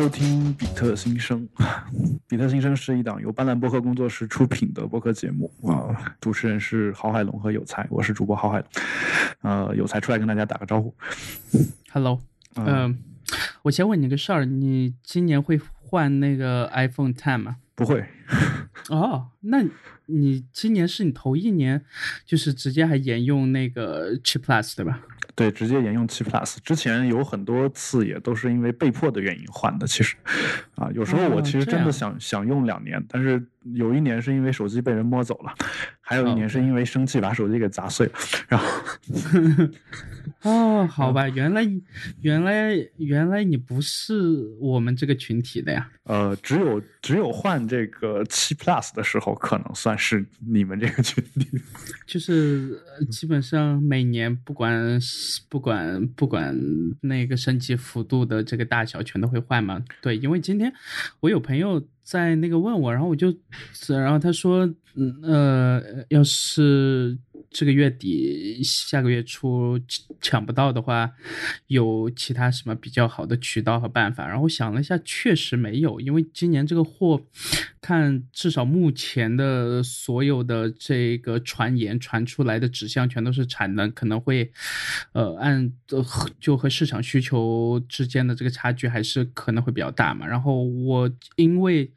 收听比特新生。比特新生是一档由斑斓播客工作室出品的播客节目啊，主持人是郝海龙和有才，我是主播郝海龙。呃，有才出来跟大家打个招呼。Hello，嗯、我先问你个事儿，你今年会换那个 iPhone Ten 吗？不会，哦，那你今年是你头一年，就是直接还沿用那个 Chip Plus 对吧？对，直接沿用七 Plus。之前有很多次也都是因为被迫的原因换的。其实，啊，有时候我哦其实真的想、想用两年，但是有一年是因为手机被人摸走了，还有一年是因为生气把手机给砸碎了。然后，哦，好吧，原来原来原来你不是我们这个群体的呀。呃，只有只有换这个七 Plus 的时候，可能算是你们这个群体。就是呃基本上每年不管不管不管那个升级幅度的这个大小，全都会换嘛。对，因为今天我有朋友在那个问我，然后我就，然后他说，嗯呃，要是这个月底下个月初抢不到的话，有其他什么比较好的渠道和办法？然后想了一下，确实没有，因为今年这个货，看至少目前的所有的这个传言传出来的指向，全都是产能可能会，呃，按就和市场需求之间的这个差距还是可能会比较大嘛。然后我因为，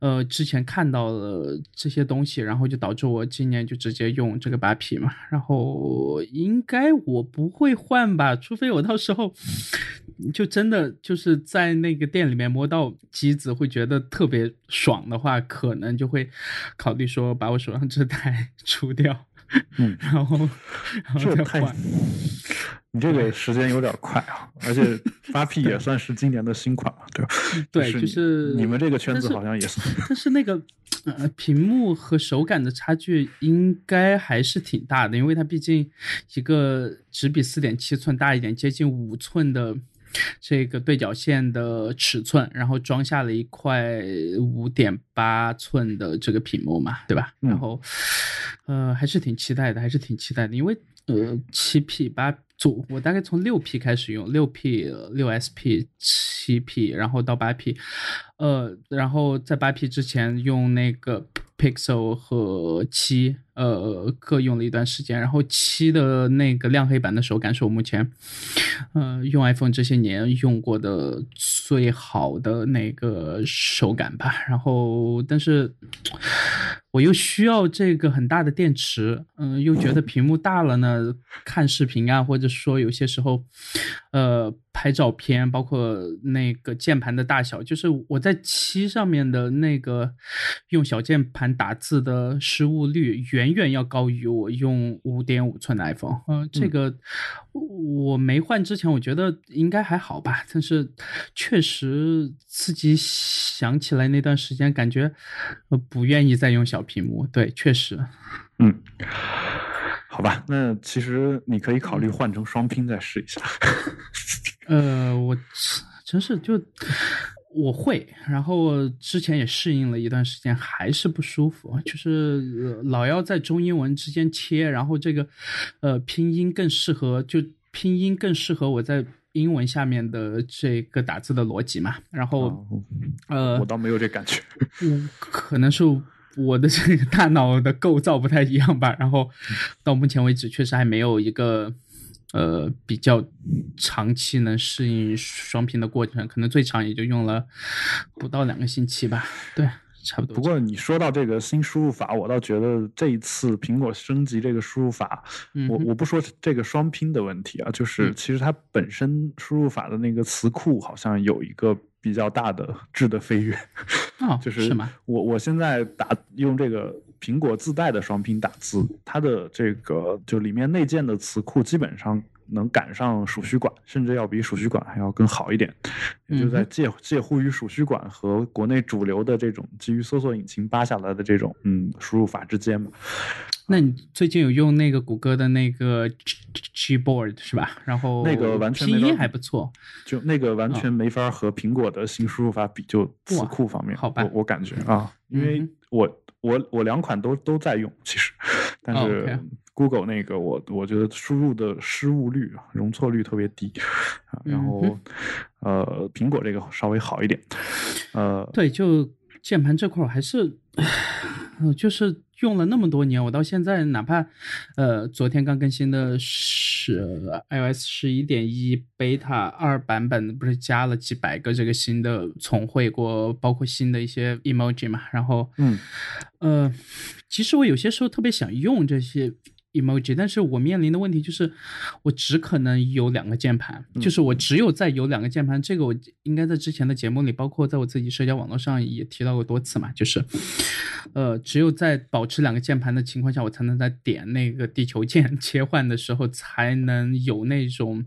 呃，之前看到了这些东西，然后就导致我今年就直接用这个把皮嘛。然后应该我不会换吧，除非我到时候就真的就是在那个店里面摸到机子会觉得特别爽的话，可能就会考虑说把我手上这台 出掉，嗯，然后然后这太再换。你这个时间有点快啊，而且八 P 也算是今年的新款嘛，对吧？对，就就是你们这个圈子好像也是。但是那个呃屏幕和手感的差距应该还是挺大的，因为它毕竟一个只比四点七寸大一点，接近五寸的。这个对角线的尺寸，然后装下了一块五点八寸的这个屏幕嘛，对吧？嗯然后，呃，还是挺期待的，还是挺期待的，因为呃，七 P 八组，我大概从六 P 开始用，六 P、六 SP、七 P，然后到八 P，呃，然后在八 P 之前用那个 Pixel 和七，呃，各用了一段时间，然后七的那个亮黑版的手感是我目前，呃，用 iPhone 这些年用过的最好的那个手感吧。然后，但是我又需要这个很大的电池，嗯、又觉得屏幕大了呢，看视频啊，或者说有些时候，呃，拍照片，包括那个键盘的大小，就是我在七上面的那个用小键盘打字的失误率，远远要高于我用五点五寸的 iPhone。嗯、这个我没换之前，我觉得应该还好吧，但是确实自己想起来那段时间，感觉呃不愿意再用小屏幕。对，确实。嗯，好吧，那其实你可以考虑换成双拼再试一下。呃，我真是就我会，然后之前也适应了一段时间，还是不舒服，就是、呃老要在中英文之间切，然后这个呃拼音更适合，就拼音更适合我在英文下面的这个打字的逻辑嘛，然后、哦呃我倒没有这感觉。嗯，可能是我的这个大脑的构造不太一样吧。然后到目前为止，确实还没有一个呃比较长期能适应双拼的过程，可能最长也就用了不到两个星期吧。对，差不多。不过你说到这个新输入法，我倒觉得这一次苹果升级这个输入法，嗯我我不说这个双拼的问题啊，就是嗯其实它本身输入法的那个词库好像有一个比较大的质的飞跃。哦，就是？我我现在打用这个苹果自带的双拼打字，它的这个就里面内建的词库基本上能赶上鼠须管，甚至要比鼠须管还要更好一点，也就在介介乎于鼠须管和国内主流的这种基于搜索引擎扒下来的这种嗯输入法之间嘛。那你最近有用那个谷歌的那个 G Gboard 是吧？然后那个完全没拼音还不错。就那个完全没法和苹果的新输入法比，就词库方面，好吧我我感觉啊，因为嗯我我我两款都都在用，其实，但哦是 Google 那个，我我觉得输入的失误率、容错率特别低啊。然后，呃，苹果这个稍微好一点。呃，对，就键盘这块还是，就是用了那么多年，我到现在哪怕，呃，昨天刚更新的是 iOS 十一点一 Beta 二版本，不是加了几百个这个新的重绘过，包括新的一些 emoji 嘛。然后，嗯，呃，其实我有些时候特别想用这些。emoji，但是我面临的问题就是，我只可能有两个键盘，就是我只有在有两个键盘，这个我应该在之前的节目里，包括在我自己社交网络上也提到过多次嘛，就是，呃，只有在保持两个键盘的情况下，我才能在点那个地球键 切换的时候，才能有那种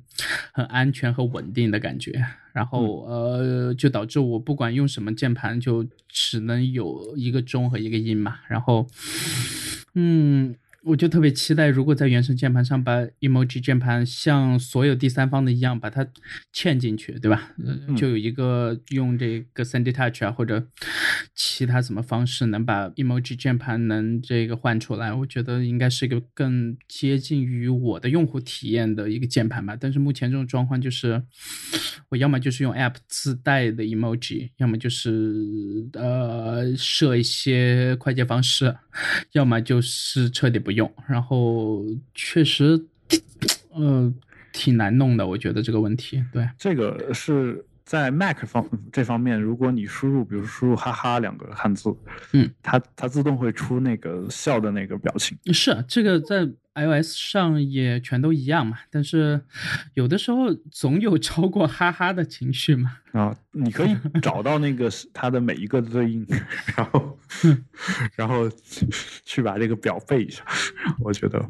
很安全和稳定的感觉，然后呃，就导致我不管用什么键盘，就只能有一个中和一个音嘛，然后，嗯。我就特别期待，如果在原生键盘上把 emoji 键盘像所有第三方的一样把它嵌进去，对吧？就有一个用这个 Sandy Touch 啊，或者其他什么方式能把 emoji 键盘能这个换出来，我觉得应该是一个更接近于我的用户体验的一个键盘吧。但是目前这种状况就是，我要么就是用 App 自带的 emoji，要么就是呃设一些快捷方式，要么就是彻底不。用，然后确实，呃，挺难弄的。我觉得这个问题，对这个是在 Mac 方这方面，如果你输入，比如输入“哈哈”两个汉字，嗯，它它自动会出那个笑的那个表情。是这个在。iOS 上也全都一样嘛，但是有的时候总有超过哈哈的情绪嘛。啊，你可以 找到那个它的每一个对应，然后然后去把这个表背一下。我觉得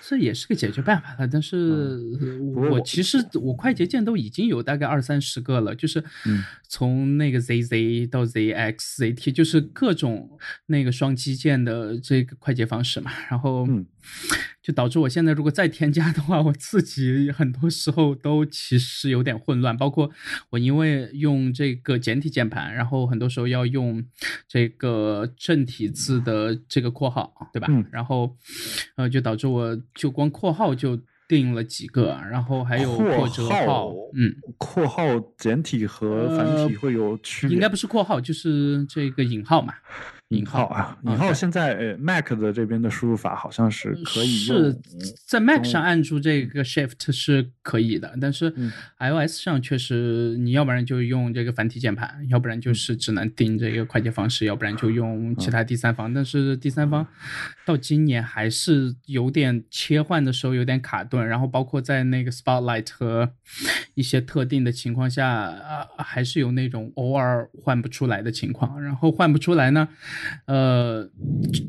这也是个解决办法了。但是我其实我快捷键都已经有大概二三十个了，就是从那个 ZZ 到 ZX、ZT，就是各种那个双击键的这个快捷方式嘛。然后。就导致我现在如果再添加的话，我自己很多时候都其实有点混乱。包括我因为用这个简体键盘，然后很多时候要用这个正体字的这个括号，对吧？然后呃，就导致我就光括号就定了几个，然后还有括号，嗯，括号简体和繁体会有区别？应该不是括号，就是这个引号嘛。引号啊，引号现在 Mac 的这边的输入法好像是可以是在 Mac 上按住这个 Shift 是可以的，但是 iOS 上确实你要不然就用这个繁体键盘，要不然就是只能定这个快捷方式，要不然就用其他第三方。但是第三方到今年还是有点切换的时候有点卡顿，然后包括在那个 Spotlight 和一些特定的情况下啊，还是有那种偶尔换不出来的情况，然后换不出来呢。呃，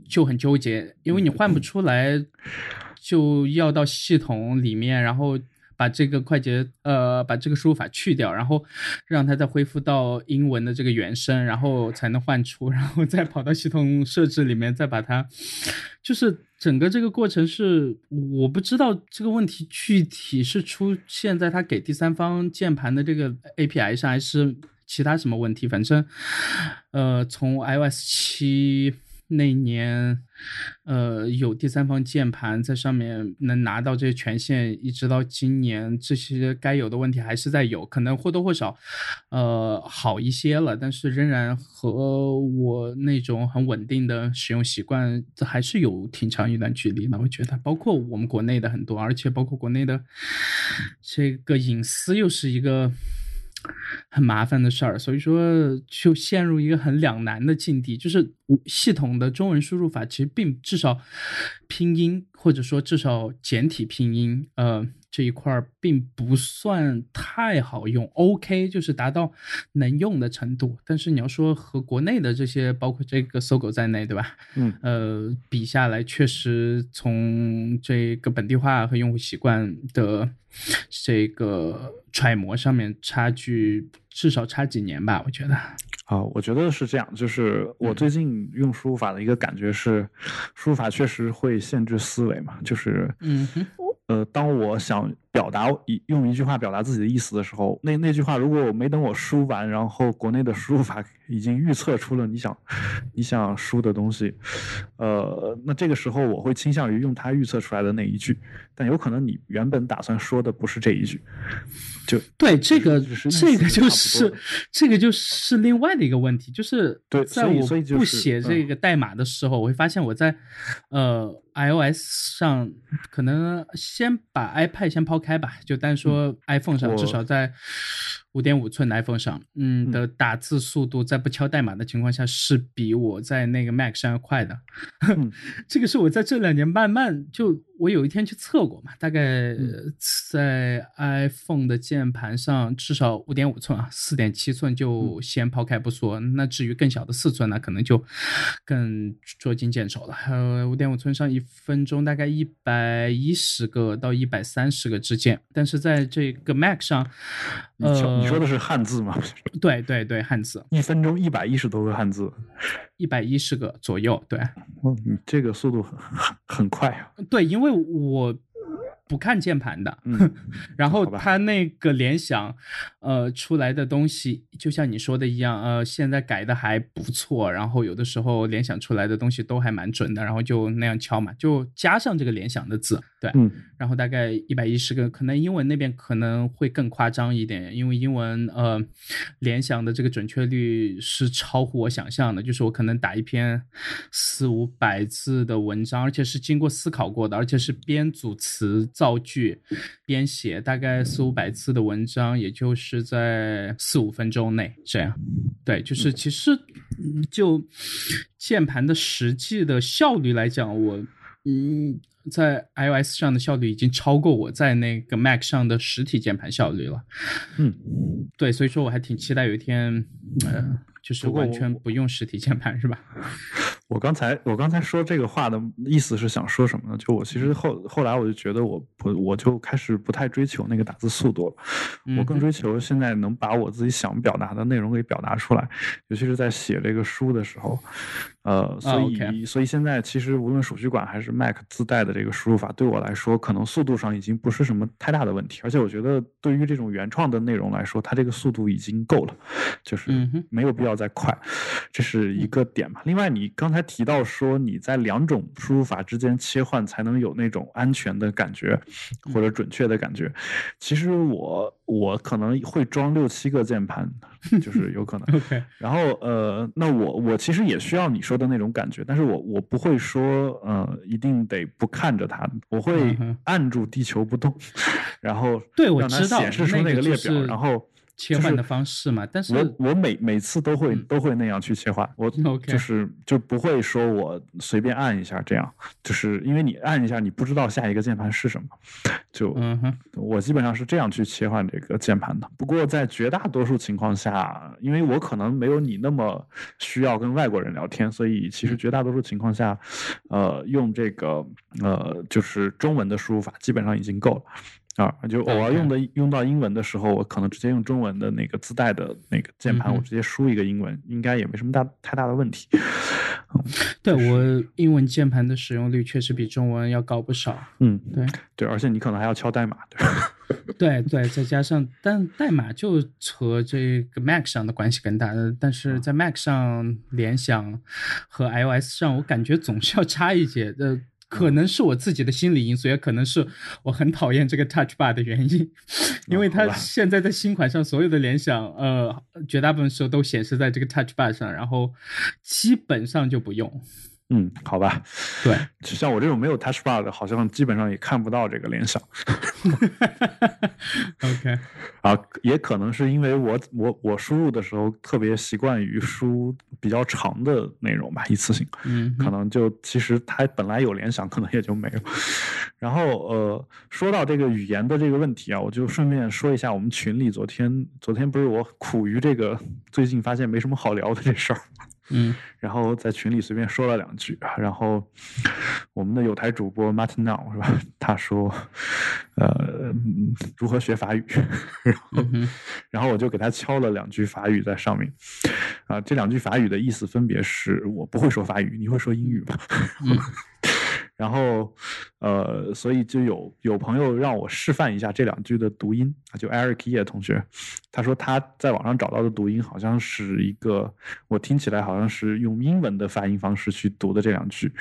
就很纠结，因为你换不出来，就要到系统里面，然后把这个快捷，呃，把这个输入法去掉，然后让它再恢复到英文的这个原声，然后才能换出，然后再跑到系统设置里面，再把它，就是整个这个过程是，我不知道这个问题具体是出现在它给第三方键盘的这个 API 上，还是。其他什么问题？反正，呃，从 iOS 七那年，呃，有第三方键盘在上面能拿到这些权限，一直到今年，这些该有的问题还是在有，可能或多或少，呃，好一些了，但是仍然和我那种很稳定的使用习惯这还是有挺长一段距离的。我觉得，包括我们国内的很多，而且包括国内的这个隐私又是一个。很麻烦的事儿，所以说就陷入一个很两难的境地，就是系统的中文输入法其实并至少拼音或者说至少简体拼音，呃这一块儿并不算太好用，OK 就是达到能用的程度，但是你要说和国内的这些包括这个搜狗在内，对吧？嗯，呃比下来确实从这个本地化和用户习惯的。这个揣摩上面差距至少差几年吧，我觉得。啊，我觉得是这样，就是我最近用输入法的一个感觉是，输入法确实会限制思维嘛，就是，嗯，呃，当我想表达一用一句话表达自己的意思的时候，那那句话如果我没等我输完，然后国内的输入法已经预测出了你想你想输的东西，呃，那这个时候我会倾向于用它预测出来的那一句，但有可能你原本打算说的不是这一句，就对这个这个就是这个就是另外的一个问题，就是对在我不写这嗯。个代码的时候，我会发现我在呃 iOS 上可能先把 iPad 先抛开吧，就单说 iPhone 上，至少在五点五寸的 iPhone 上，嗯嗯的打字速度在不敲代码的情况下是比我在那个 Mac 上要快的。嗯 这个是我在这两年慢慢就我有一天去测过嘛，大概在 iPhone 的键盘上至少五点五寸啊，四点七寸嗯就先抛开不说，那至于更小的四寸呢，可能就更捉襟见肘了。呃，五点五寸上一分钟大概一百一十个到一百三十个之间，但是在这个 Mac 上，你瞧呃，你说的是汉字吗？对对对，汉字一分钟一百一十多个汉字，一百一十个左右，对。哦，你这个速度很很很快啊！对，因为我不看键盘的，嗯 然后他那个联想，呃，出来的东西，就像你说的一样，呃，现在改的还不错，然后有的时候联想出来的东西都还蛮准的，然后就那样敲嘛，就加上这个联想的字，对，嗯。然后大概一百一十个，可能英文那边可能会更夸张一点，因为英文呃联想的这个准确率是超乎我想象的，就是我可能打一篇四五百字的文章，而且是经过思考过的，而且是编组词造句编写，大概四五百字的文章，也就是在四五分钟内这样。对，就是其实嗯就键盘的实际的效率来讲，我嗯，在 iOS 上的效率已经超过我在那个 Mac 上的实体键盘效率了。嗯，对，所以说我还挺期待有一天，呃，就是完全不用实体键盘，是吧？我刚才我刚才说这个话的意思是想说什么呢？就我其实后后来我就觉得我不我就开始不太追求那个打字速度了，我更追求现在能把我自己想表达的内容给表达出来，尤其是在写这个书的时候，呃，所以、所以现在其实无论手续管还是 Mac 自带的这个输入法，对我来说可能速度上已经不是什么太大的问题，而且我觉得对于这种原创的内容来说，它这个速度已经够了，就是没有必要再快，这是一个点嘛。另外，你刚才提到说你在两种输入法之间切换才能有那种安全的感觉或者准确的感觉，其实我我可能会装六七个键盘，就是有可能。OK，然后呃，那我我其实也需要你说的那种感觉，但是我我不会说呃一定得不看着它，我会按住地球不动，然后对我知道显示出那个列表，是然后切换的方式嘛，但是我我每每次都会、嗯都会那样去切换，我 就是就不会说我随便按一下这样，就是因为你按一下你不知道下一个键盘是什么，就、嗯哼，我基本上是这样去切换这个键盘的。不过在绝大多数情况下，因为我可能没有你那么需要跟外国人聊天，所以其实绝大多数情况下，呃，用这个呃就是中文的输入法基本上已经够了。啊，就偶尔用的用到英文的时候，我可能直接用中文的那个自带的那个键盘，我直接输一个英文，应该也没什么大太大的问题。对我英文键盘的使用率确实比中文要高不少。嗯，对对，而且你可能还要敲代码，对 吧？对 对，再加上但代码就和这个 Mac 上的关系更大，呃但嗯是在 Mac 上联想和 iOS 上，我感觉总是要差一截。呃，可能是我自己的心理因素，也可能是我很讨厌这个 Touch Bar 的原因，因为它现在在新款上所有的联想，呃，绝大部分时候都显示在这个 Touch Bar 上，然后基本上就不用。嗯，好吧。对，像我这种没有 Touch Bar 的，好像基本上也看不到这个联想。OK，啊，也可能是因为我我我输入的时候特别习惯于输比较长的内容吧，一次性，嗯，可能就其实它本来有联想，可能也就没有。然后呃，说到这个语言的这个问题啊，我就顺便说一下，我们群里昨天昨天不是我苦于这个最近发现没什么好聊的这事儿，嗯然后在群里随便说了两句，啊然后我们的有台主播 Martin Now 是吧？他说，呃，嗯如何学法语？然后嗯，然后我就给他敲了两句法语在上面，啊，这两句法语的意思分别是：我不会说法语，你会说英语吗？嗯然后，呃，所以就有有朋友让我示范一下这两句的读音啊，就 Eric 叶同学，他说他在网上找到的读音好像是一个，我听起来好像是用英文的发音方式去读的这两句。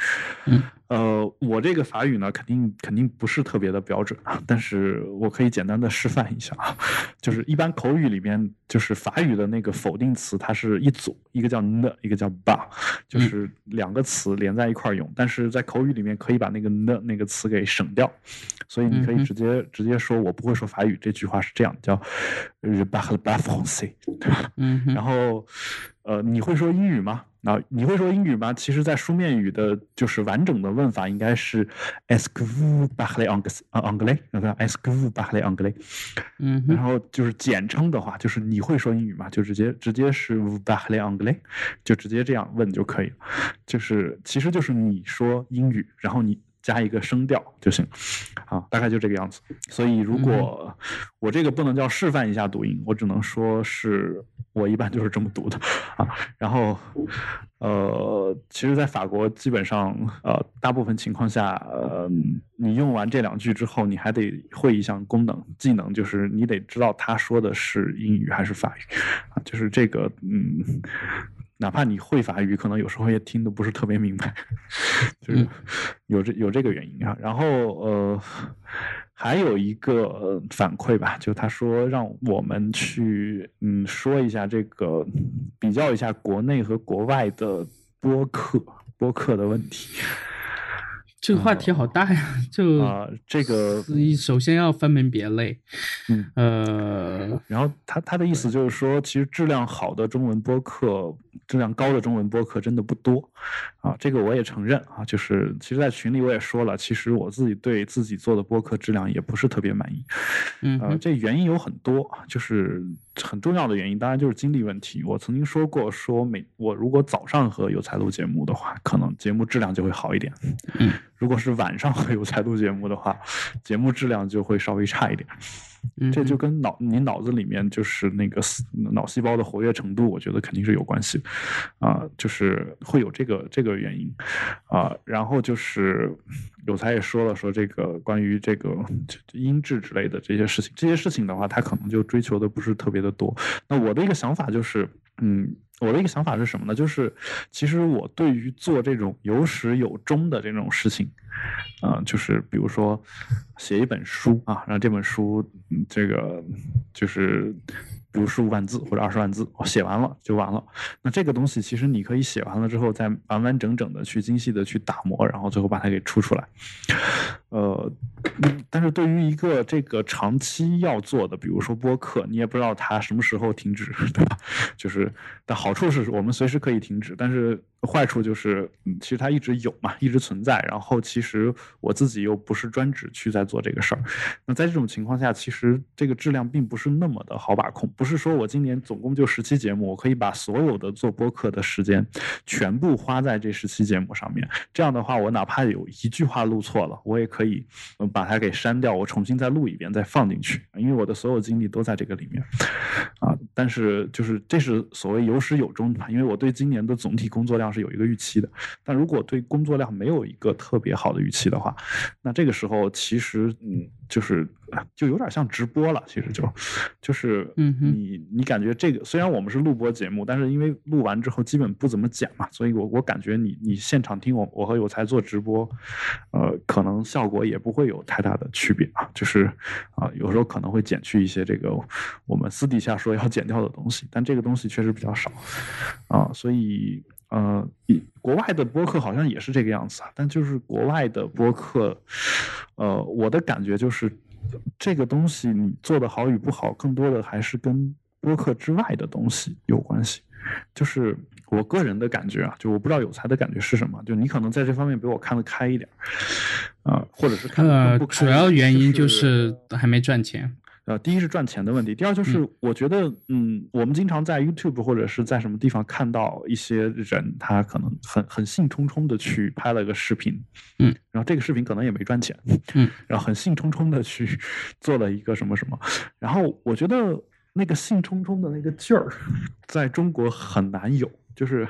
嗯，呃，我这个法语呢，肯定肯定不是特别的标准啊，但是我可以简单的示范一下啊，就是一般口语里面，就是法语的那个否定词，它是一组，一个叫 ne，一个叫 ba，就是两个词连在一块儿用，但是在口语里面可以把那个 ne 那个词给省掉，所以你可以直接直接说我不会说法语，这句话是这样，叫 je parle pas français，对吧？嗯然后，呃，你会说英语吗？啊，你会说英语吗？其实，在书面语的，就是完整的问法应该是 vous parlez anglais？啊，anglais，那个 Est-ce que vous parlez anglais？嗯然后就是简称的话，就是你会说英语吗？就直接直接是 vous parlez anglais，就直接这样问就可以了。就是其实就是你说英语，然后你加一个声调就行，啊，大概就这个样子。所以如果我这个不能叫示范一下读音，我只能说是我一般就是这么读的啊。然后，呃，其实，在法国基本上，呃，大部分情况下，呃，你用完这两句之后，你还得会一项功能技能，就是你得知道他说的是英语还是法语啊，就是这个，嗯。哪怕你会法语，可能有时候也听得不是特别明白，就是有这有这个原因啊。然后呃，还有一个呃反馈吧，就他说让我们去嗯说一下这个比较一下国内和国外的播客播客的问题这个话题好大呀，就啊、这个首先要分门别类，嗯呃，然后他他的意思就是说，其实质量好的中文播客，质量高的中文播客真的不多，啊，这个我也承认啊，就是其实，在群里我也说了，其实我自己对自己做的播客质量也不是特别满意，呃，嗯哼这原因有很多，就是很重要的原因，当然就是精力问题。我曾经说过，说每我如果早上和有才录节目的话，可能节目质量就会好一点。嗯，如果是晚上和有才录节目的话，节目质量就会稍微差一点。嗯这就跟脑你脑子里面就是那个思脑细胞的活跃程度，我觉得肯定是有关系的，啊、就是会有这个这个原因，啊、然后就是有才也说了，说这个关于这个音质之类的这些事情，这些事情的话，他可能就追求的不是特别的多。那我的一个想法就是，嗯。我的一个想法是什么呢？就是其实我对于做这种有始有终的这种事情，啊、就是比如说写一本书啊，让这本书，这个就是比如十五万字或者二十万字，我写完了就完了。那这个东西其实你可以写完了之后，再完完整整的去精细的去打磨，然后最后把它给出出来。呃，但是对于一个这个长期要做的，比如说播客，你也不知道它什么时候停止，对吧？就是，但好处是我们随时可以停止，但是坏处就是，嗯，其实它一直有嘛，一直存在。然后其实我自己又不是专职去在做这个事儿，那在这种情况下，其实这个质量并不是那么的好把控。不是说我今年总共就十期节目，我可以把所有的做播客的时间全部花在这十期节目上面。这样的话，我哪怕有一句话录错了，我也可以以把它给删掉，我重新再录一遍，再放进去，因为我的所有精力都在这个里面。啊，但是就是这是所谓有始有终吧，因为我对今年的总体工作量是有一个预期的。但如果对工作量没有一个特别好的预期的话，那这个时候其实嗯，就是就有点像直播了，其实就就是你你感觉这个虽然我们是录播节目，但是因为录完之后基本不怎么剪嘛，所以我我感觉你你现场听我我和有才做直播，呃，可能效果也不会有太大的区别啊，就是啊、有时候可能会减去一些这个我们私底下说要剪掉的东西，但这个东西确实比较少啊，所以呃，国外的播客好像也是这个样子啊，但就是国外的播客，呃，我的感觉就是这个东西你做的好与不好，更多的还是跟播客之外的东西有关系。就是我个人的感觉啊，就我不知道有才的感觉是什么，就你可能在这方面比我看得开一点儿，啊、或者是看不，开主要原因就就是还没赚钱。呃，第一是赚钱的问题，第二就是我觉得，嗯，我们经常在 YouTube 或者是在什么地方看到一些人，他可能很很兴冲冲的去拍了个视频，嗯，然后这个视频可能也没赚钱，嗯，然后很兴冲冲的去 做了一个什么什么，然后我觉得那个兴冲冲的那个劲儿，在中国很难有，就是，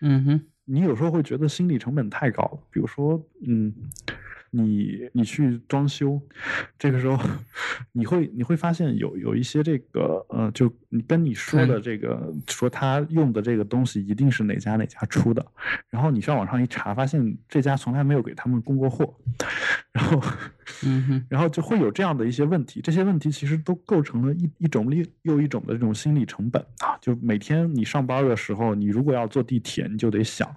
嗯哼，你有时候会觉得心理成本太高了，比如说，嗯。你你去装修，这个时候 你会你会发现有有一些这个呃，就你跟你说的这个说他用的这个东西一定是哪家哪家出的，然后你上网上一查，发现这家从来没有给他们供过货，然后嗯然后就会有这样的一些问题，这些问题其实都构成了一一种又一种的这种心理成本啊，就每天你上班的时候，你如果要坐地铁，你就得想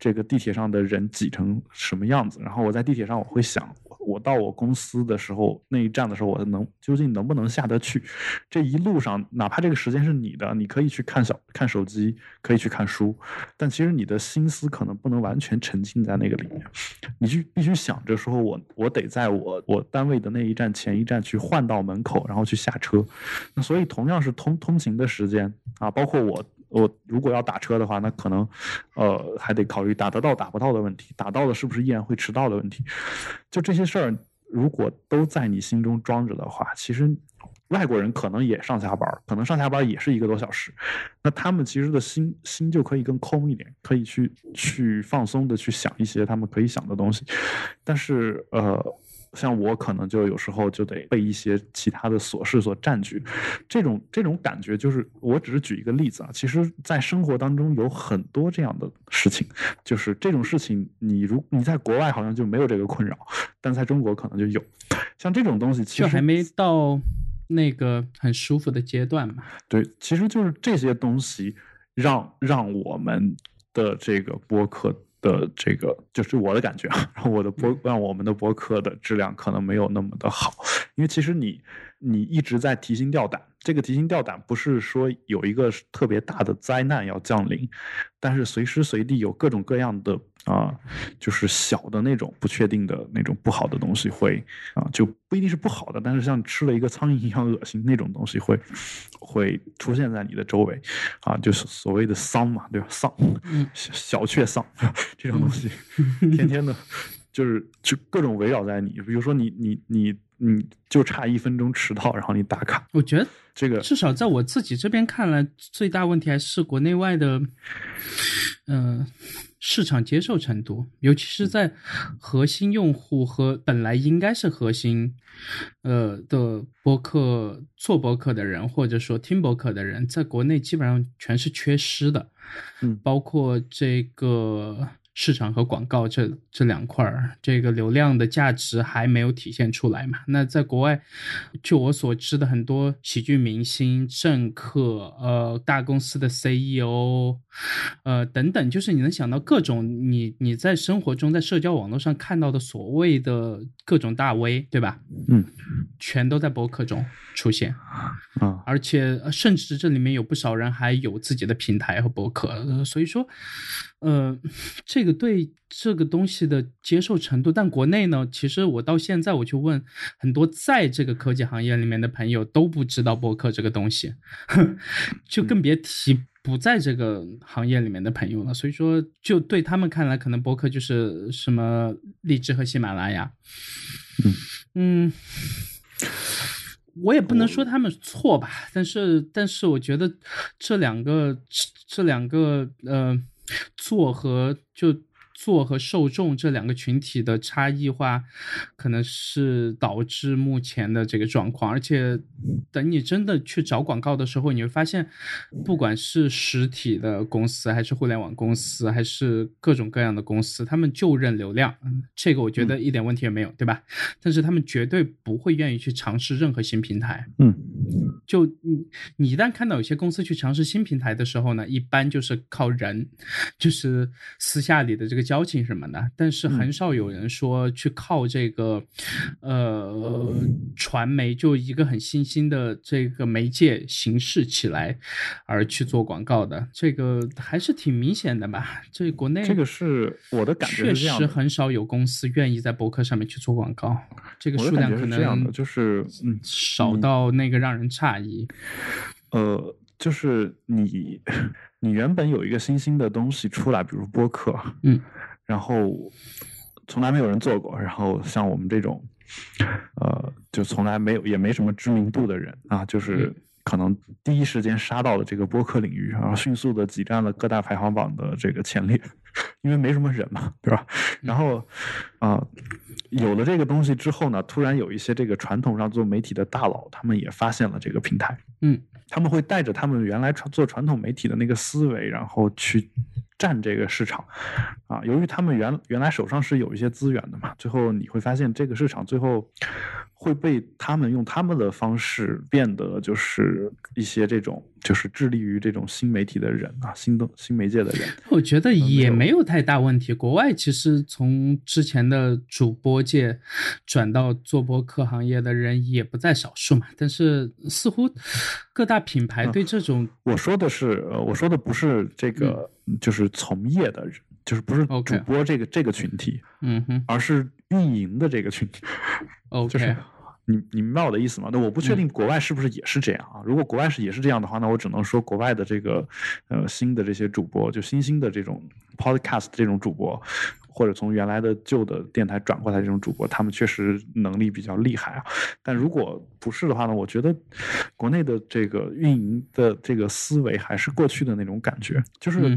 这个地铁上的人挤成什么样子，然后我在地铁上我。会想，我到我公司的时候那一站的时候，我能究竟能不能下得去？这一路上，哪怕这个时间是你的，你可以去看小看手机，可以去看书，但其实你的心思可能不能完全沉浸在那个里面。你去必须想着说，我我得在我我单位的那一站前一站去换到门口，然后去下车。那所以同样是通通勤的时间啊，包括我。我如果要打车的话，那可能，呃，还得考虑打得到打不到的问题，打到了是不是依然会迟到的问题。就这些事儿，如果都在你心中装着的话，其实外国人可能也上下班，可能上下班也是一个多小时，那他们其实的心心就可以更空一点，可以去去放松的去想一些他们可以想的东西。但是，呃。像我可能就有时候就得被一些其他的琐事所占据，这种这种感觉就是，我只是举一个例子啊。其实，在生活当中有很多这样的事情，就是这种事情，你如你在国外好像就没有这个困扰，但在中国可能就有。像这种东西，其实还没到那个很舒服的阶段嘛。对，其实就是这些东西让让我们的这个播客。的这个就是我的感觉啊，我的播让我们的播客的质量可能没有那么的好，因为其实你你一直在提心吊胆。这个提心吊胆不是说有一个特别大的灾难要降临，但是随时随地有各种各样的啊，就是小的那种不确定的那种不好的东西会啊，就不一定是不好的，但是像吃了一个苍蝇一样恶心那种东西会会出现在你的周围啊，就是所谓的丧嘛，对吧？丧，小雀丧 这种东西，天天的，就是就各种围绕在你，比如说你你你。你，就差一分钟迟到，然后你打卡。我觉得这个至少在我自己这边看来，最大问题还是国内外的，嗯，市场接受程度，尤其是在核心用户和本来应该是核心，呃的博客做博客的人，或者说听博客的人，在国内基本上全是缺失的。嗯，包括这个。市场和广告这这两块儿，这个流量的价值还没有体现出来嘛？那在国外，就我所知的很多喜剧明星、政客、呃大公司的 CEO，呃等等，就是你能想到各种你你在生活中在社交网络上看到的所谓的各种大 V，对吧？嗯，全都在博客中出现啊，而且甚至这里面有不少人还有自己的平台和博客，所以说。呃，这个对这个东西的接受程度，但国内呢，其实我到现在我去问很多在这个科技行业里面的朋友都不知道播客这个东西，就更别提不在这个行业里面的朋友了。所以说，就对他们看来，可能播客就是什么荔枝和喜马拉雅。嗯，我也不能说他们错吧，但是但是我觉得这两个这两个呃。做和就。做和受众这两个群体的差异化，可能是导致目前的这个状况。而且，等你真的去找广告的时候，你会发现，不管是实体的公司，还是互联网公司，还是各种各样的公司，他们就认流量，这个我觉得一点问题也没有，对吧？但是他们绝对不会愿意去尝试任何新平台。嗯，就你你一旦看到有些公司去尝试新平台的时候呢，一般就是靠人，就是私下里的这个交。情什么的，但是很少有人说去靠这个，呃，传媒就一个很新兴的这个媒介形式起来而去做广告的，这个还是挺明显的吧？这国内这个是我的感觉，确实很少有公司愿意在博客上面去做广告，这个数量可能就是嗯少到那个让人诧异。呃，就是你 你原本有一个新兴的东西出来，比如播客，嗯。然后从来没有人做过，然后像我们这种，呃，就从来没有也没什么知名度的人啊，就是可能第一时间杀到了这个播客领域，然后迅速的挤占了各大排行榜的这个前列，因为没什么人嘛，对吧？然后啊，有了这个东西之后呢，突然有一些这个传统上做媒体的大佬，他们也发现了这个平台，嗯，他们会带着他们原来传做传统媒体的那个思维，然后去。占这个市场，啊，由于他们原原来手上是有一些资源的嘛，最后你会发现这个市场最后会被他们用他们的方式变得就是一些这种就是致力于这种新媒体的人啊，新的新媒介的人。我觉得也没有太大问题。国外其实从之前的主播界转到做播客行业的人也不在少数嘛，但是似乎各大品牌对这种，我说的是，呃，我说的不是这个。就是从业的人，就是不是主播这个这个群体，嗯哼，而是运营的这个群体。OK，就是你你明白我的意思吗？那我不确定国外是不是也是这样啊？如果国外是也是这样的话，那我只能说国外的这个呃新的这些主播，就新兴的这种 podcast 这种主播。或者从原来的旧的电台转过来这种主播，他们确实能力比较厉害啊。但如果不是的话呢？我觉得国内的这个运营的这个思维还是过去的那种感觉，就是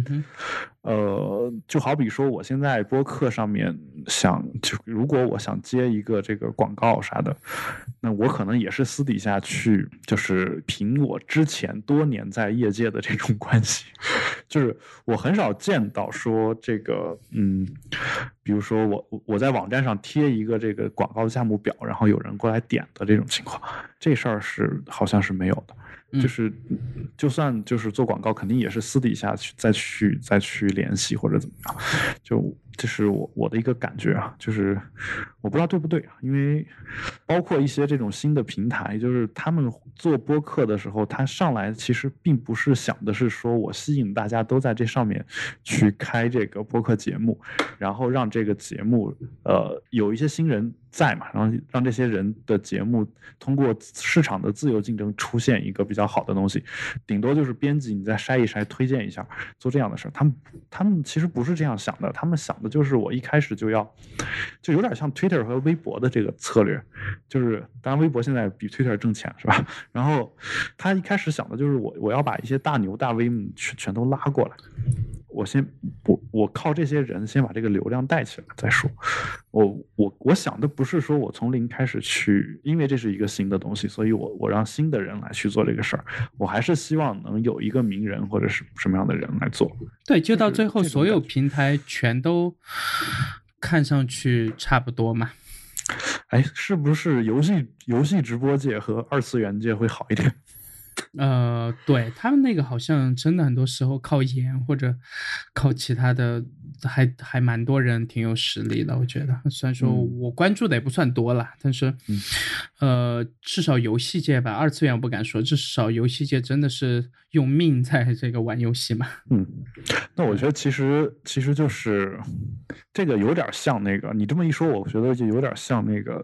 呃，就好比说我现在播客上面想，就如果我想接一个这个广告啥的，那我可能也是私底下去，就是凭我之前多年在业界的这种关系，就是我很少见到说这个嗯。比如说我我在网站上贴一个这个广告的价目表，然后有人过来点的这种情况，这事儿是好像是没有的。就是就算就是做广告，肯定也是私底下去再去再去联系或者怎么样。就这是我我的一个感觉啊，就是我不知道对不对啊，因为包括一些这种新的平台，就是他们做播客的时候，他上来其实并不是想的是说我吸引大家都在这上面去开这个播客节目，然后让这个节目呃有一些新人。在嘛，然后让这些人的节目通过市场的自由竞争出现一个比较好的东西，顶多就是编辑你再筛一筛，推荐一下，做这样的事儿。他们他们其实不是这样想的，他们想的就是我一开始就要，就有点像 Twitter 和微博的这个策略，就是当然微博现在比 Twitter 挣钱是吧？然后他一开始想的就是我我要把一些大牛大 V 全全都拉过来。我先我我靠这些人先把这个流量带起来再说。我我我想的不是说我从零开始去，因为这是一个新的东西，所以我我让新的人来去做这个事儿。我还是希望能有一个名人或者是什么样的人来做。对，就到最后所有平台全都看上去差不多嘛。哎，是不是游戏游戏直播界和二次元界会好一点？呃，对他们那个好像真的很多时候靠颜或者靠其他的，还还蛮多人挺有实力的。我觉得，虽然说我关注的也不算多了，但是，呃，至少游戏界吧，二次元我不敢说，至少游戏界真的是用命在这个玩游戏嘛。嗯，那我觉得其实其实就是这个有点像那个，你这么一说，我觉得就有点像那个，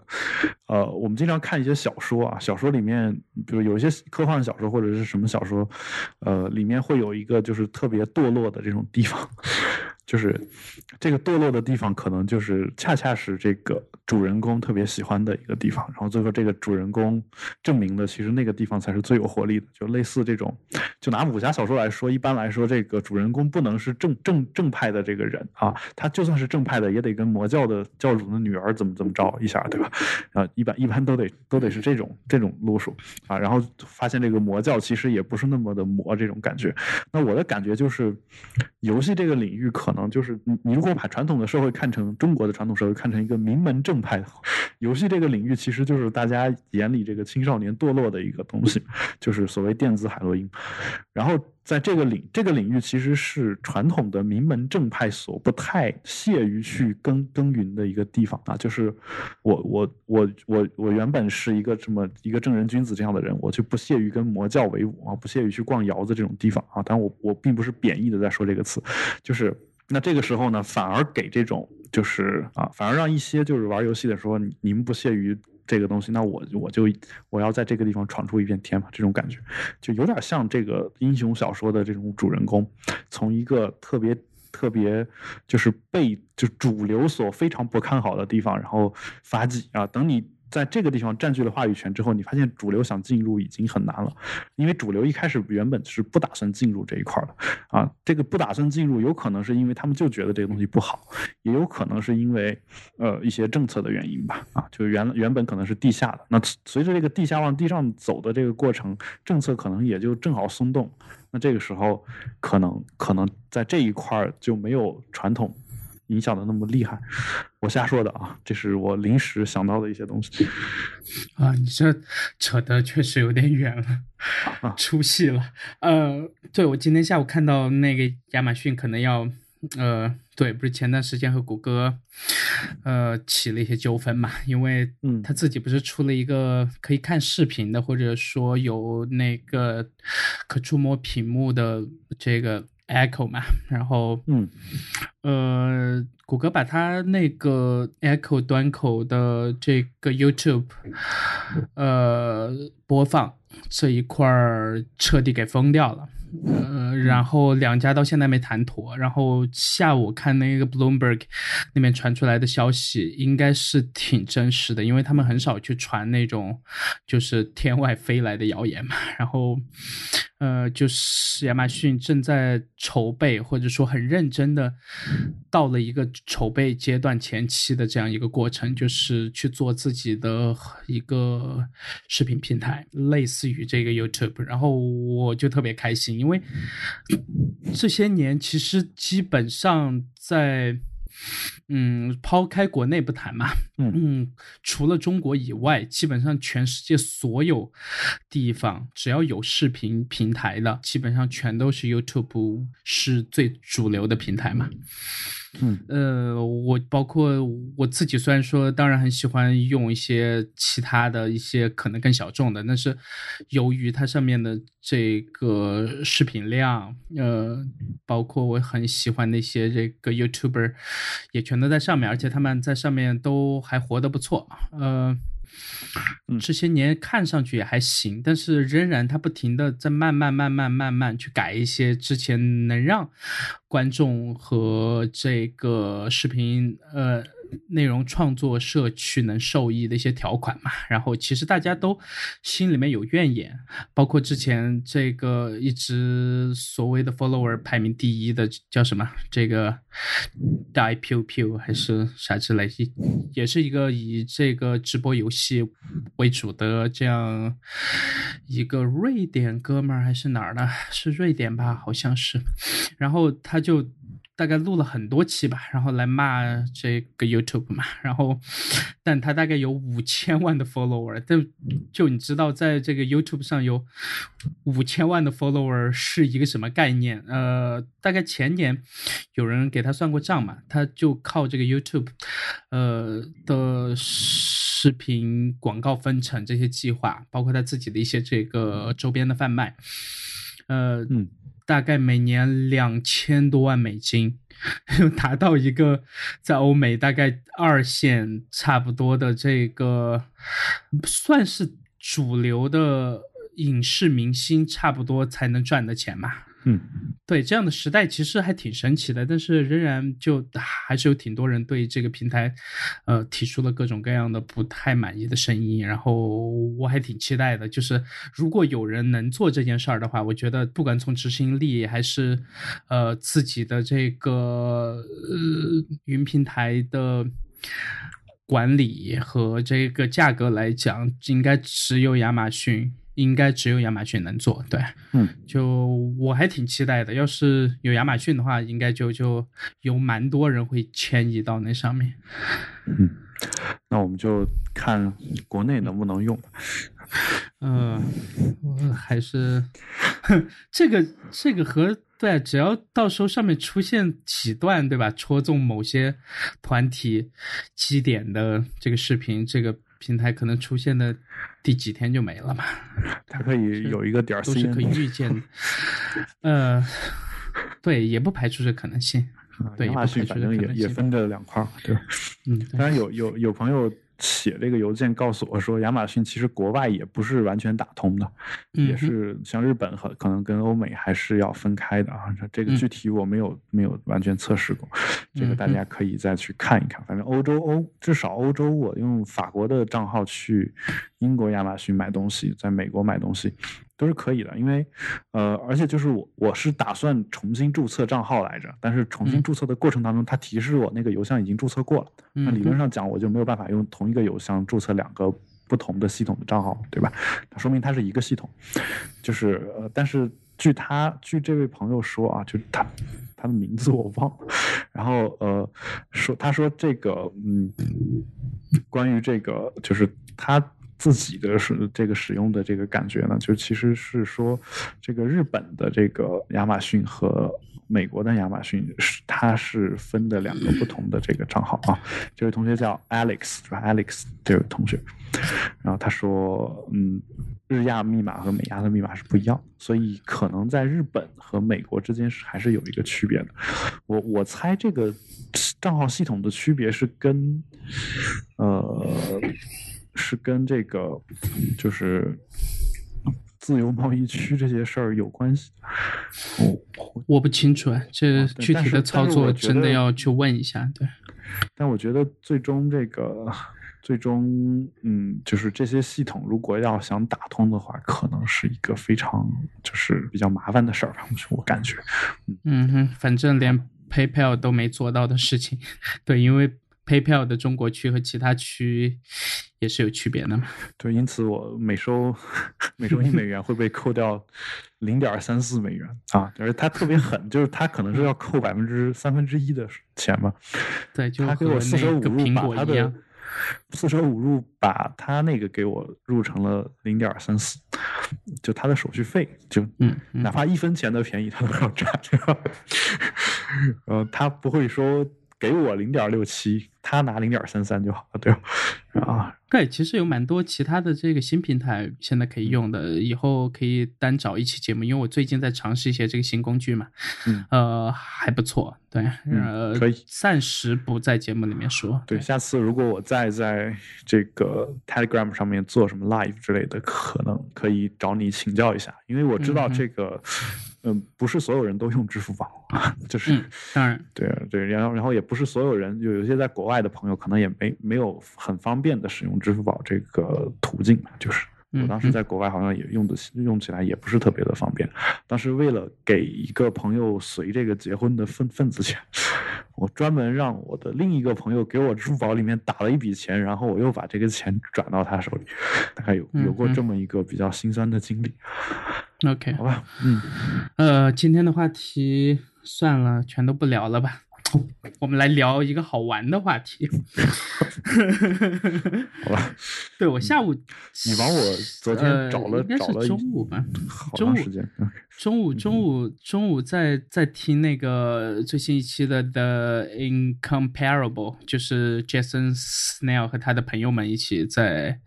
呃，我们经常看一些小说啊，小说里面，比如有一些科幻小说。或者是什么小说，呃，里面会有一个就是特别堕落的这种地方。就是这个堕落的地方，可能就是恰恰是这个主人公特别喜欢的一个地方。然后最后这个主人公证明的，其实那个地方才是最有活力的。就类似这种，就拿武侠小说来说，一般来说，这个主人公不能是正正正派的这个人啊，他就算是正派的，也得跟魔教的教主的女儿怎么怎么着一下，对吧？啊，一般一般都得都得是这种这种路数啊。然后发现这个魔教其实也不是那么的魔这种感觉。那我的感觉就是，游戏这个领域可。可能就是你，你如果把传统的社会看成中国的传统社会看成一个名门正派的 游戏这个领域，其实就是大家眼里这个青少年堕落的一个东西，就是所谓电子海洛因。然后在这个领这个领域，其实是传统的名门正派所不太屑于去耕耕耘的一个地方啊。就是我我我我我原本是一个这么一个正人君子这样的人，我就不屑于跟魔教为伍啊，不屑于去逛窑子这种地方啊。但我我并不是贬义的在说这个词，就是。那这个时候呢，反而给这种就是啊，反而让一些就是玩游戏的时候，你们不屑于这个东西，那我我就我要在这个地方闯出一片天嘛，这种感觉就有点像这个英雄小说的这种主人公，从一个特别特别就是被就主流所非常不看好的地方，然后发迹啊，等你。在这个地方占据了话语权之后，你发现主流想进入已经很难了，因为主流一开始原本是不打算进入这一块的啊。这个不打算进入，有可能是因为他们就觉得这个东西不好，也有可能是因为呃一些政策的原因吧。啊，就原原本可能是地下的，那随着这个地下往地上走的这个过程，政策可能也就正好松动。那这个时候，可能可能在这一块就没有传统。影响的那么厉害，我瞎说的啊，这是我临时想到的一些东西。啊，你这扯得确实有点远了，出戏了。呃，对我今天下午看到那个亚马逊可能要，呃，对，不是前段时间和谷歌，呃，起了一些纠纷嘛，因为他自己不是出了一个可以看视频的，或者说有那个可触摸屏幕的这个。Echo 嘛，然后，嗯，呃，谷歌把它那个 Echo 端口的这个 YouTube，呃，播放这一块儿彻底给封掉了。呃，然后两家到现在没谈妥。然后下午看那个 Bloomberg 那边传出来的消息，应该是挺真实的，因为他们很少去传那种就是天外飞来的谣言嘛。然后，呃，就是亚马逊正在筹备，或者说很认真的到了一个筹备阶段前期的这样一个过程，就是去做自己的一个视频平台，类似于这个 YouTube。然后我就特别开心。这些年，其实基本上在，嗯，抛开国内不谈嘛，嗯，除了中国以外，基本上全世界所有地方，只要有视频平台的，基本上全都是 YouTube 是最主流的平台嘛。嗯，呃，我包括我自己，虽然说当然很喜欢用一些其他的一些可能更小众的，但是由于它上面的这个视频量，呃，包括我很喜欢那些这个 YouTuber，也全都在上面，而且他们在上面都还活得不错，呃。这些年看上去也还行，但是仍然他不停的在慢慢慢慢慢慢去改一些之前能让观众和这个视频呃。内容创作社区能受益的一些条款嘛，然后其实大家都心里面有怨言，包括之前这个一直所谓的 follower 排名第一的叫什么这个 die pew pew 还是啥之类，也是一个以这个直播游戏为主的这样一个瑞典哥们儿还是哪儿呢？是瑞典吧？好像是，然后他就。大概录了很多期吧，然后来骂这个 YouTube 嘛，然后，但他大概有五千万的 follower，就就你知道，在这个 YouTube 上有五千万的 follower 是一个什么概念？呃，大概前年有人给他算过账嘛，他就靠这个 YouTube，呃的视频广告分成这些计划，包括他自己的一些这个周边的贩卖，呃，嗯。大概每年两千多万美金，达到一个在欧美大概二线差不多的这个，算是主流的影视明星差不多才能赚的钱吧。嗯，对，这样的时代其实还挺神奇的，但是仍然就还是有挺多人对这个平台，呃，提出了各种各样的不太满意的声音。然后我还挺期待的，就是如果有人能做这件事儿的话，我觉得不管从执行力还是呃自己的这个呃云平台的管理和这个价格来讲，应该只有亚马逊。应该只有亚马逊能做，对，嗯，就我还挺期待的。要是有亚马逊的话，应该就就有蛮多人会迁移到那上面。嗯，那我们就看国内能不能用。嗯，我还是 这个这个和对，只要到时候上面出现几段，对吧？戳中某些团体基点的这个视频，这个。平台可能出现的第几天就没了嘛？它可以有一个点儿，都是可以预见的。呃，对，也不排除这可能性。对，亚马逊反正也也分着两块儿，对。嗯，当然有有有朋友写这个邮件告诉我说，亚马逊其实国外也不是完全打通的，嗯也是像日本和可能跟欧美还是要分开的啊。这这个嗯具体我没有没有完全测试过，这个大家可以再去看一看。反正欧洲欧至少欧洲，我用法国的账号去英国亚马逊买东西，在美国买东西都是可以的，因为呃，而且就是我我是打算重新注册账号来着，但是重新嗯注册的过程当中，它提示我那个邮箱已经注册过了，那理论嗯上讲我就没有办法用同一个邮箱注册两个不同的系统的账号，对吧？那说明它是一个系统，就是呃，但是据他据这位朋友说啊，就他他的名字我忘了，然后呃说他说这个嗯，关于这个就是他。自己的是这个使用的这个感觉呢，就其实是说，这个日本的这个亚马逊和美国的亚马逊是它是分的两个不同的这个账号啊。这位同学叫 Alex，是？Alex 这位同学，然后他说，嗯，日亚密码和美亚的密码是不一样，所以可能在日本和美国之间是还是有一个区别的。我我猜这个账号系统的区别是跟，呃，是跟这个就是自由贸易区这些事儿有关系。我我不清楚啊，这具体的操作真的要去问一下。对，但我觉得最终这个，最终嗯，就是这些系统如果要想打通的话，可能是一个非常就是比较麻烦的事儿吧，我感觉。嗯哼，反正连 PayPal 都没做到的事情，对，因为 PayPal 的中国区和其他区也是有区别的嘛。对，因此我每收 每收一美元会被扣掉零点三四美元啊，而且它特别狠，就是它可能是要扣百分之三分之一的钱吧，对，就他给我四舍五入把他的。四舍五入把他那个给我入成了零点三四，就他的手续费就嗯嗯哪怕一分钱的便宜他都要占？呃，他不会说给我零点六七，他拿零点三三就好了，对吧？啊，对，其实有蛮多其他的这个新平台现在可以用的，以后可以单找一期节目，因为我最近在尝试一些这个新工具嘛，嗯。呃，还不错，对，嗯呃，可以。暂时不在节目里面说，对，下次如果我再在这个 Telegram 上面做什么 live 之类的，可能可以找你请教一下，因为我知道这个，嗯、不是所有人都用支付宝，就是。嗯，当然，对对，然后然后也不是所有人，有有些在国外的朋友可能也没没有很方便的使用支付宝这个途径，就是我嗯当时在国外好像也用的用起来也不是特别的方便。当时为了给一个朋友随这个结婚的份份子钱，我专门让我的另一个朋友给我支付宝里面打了一笔钱，然后我又把这个钱转到他手里，大概有有过这么一个比较心酸的经历，OK，好吧？嗯，呃，今天的话题算了，全都不聊了吧。我们来聊一个好玩的话题。好吧，对我下午，你帮我昨天呃找了应该是找了中午吧，好中午长时间。嗯中午中午中午在在听那个最新一期的《The Incomparable》，就是 Jason Snell 和他的朋友们一起在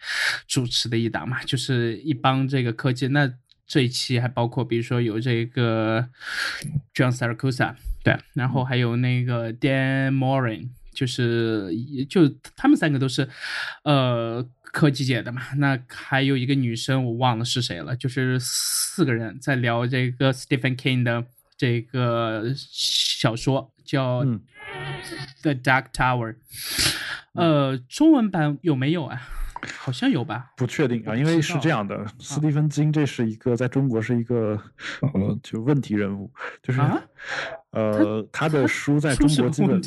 主持的一档嘛，就是一帮这个科技。那这一期还包括比如说有这个 John Siracusa，对，然后还有那个 Dan Morin，就是就他们三个都是呃科技界的嘛。那还有一个女生我忘了是谁了，就是四个人在聊这个 Stephen King 的这个小说叫嗯《The Dark Tower》。呃，中文版有没有啊？好像有吧。不确定啊，因为是这样的，斯蒂芬金这是一个在中国是一个呃就问题人物，就是、啊呃他的 书在中国基本？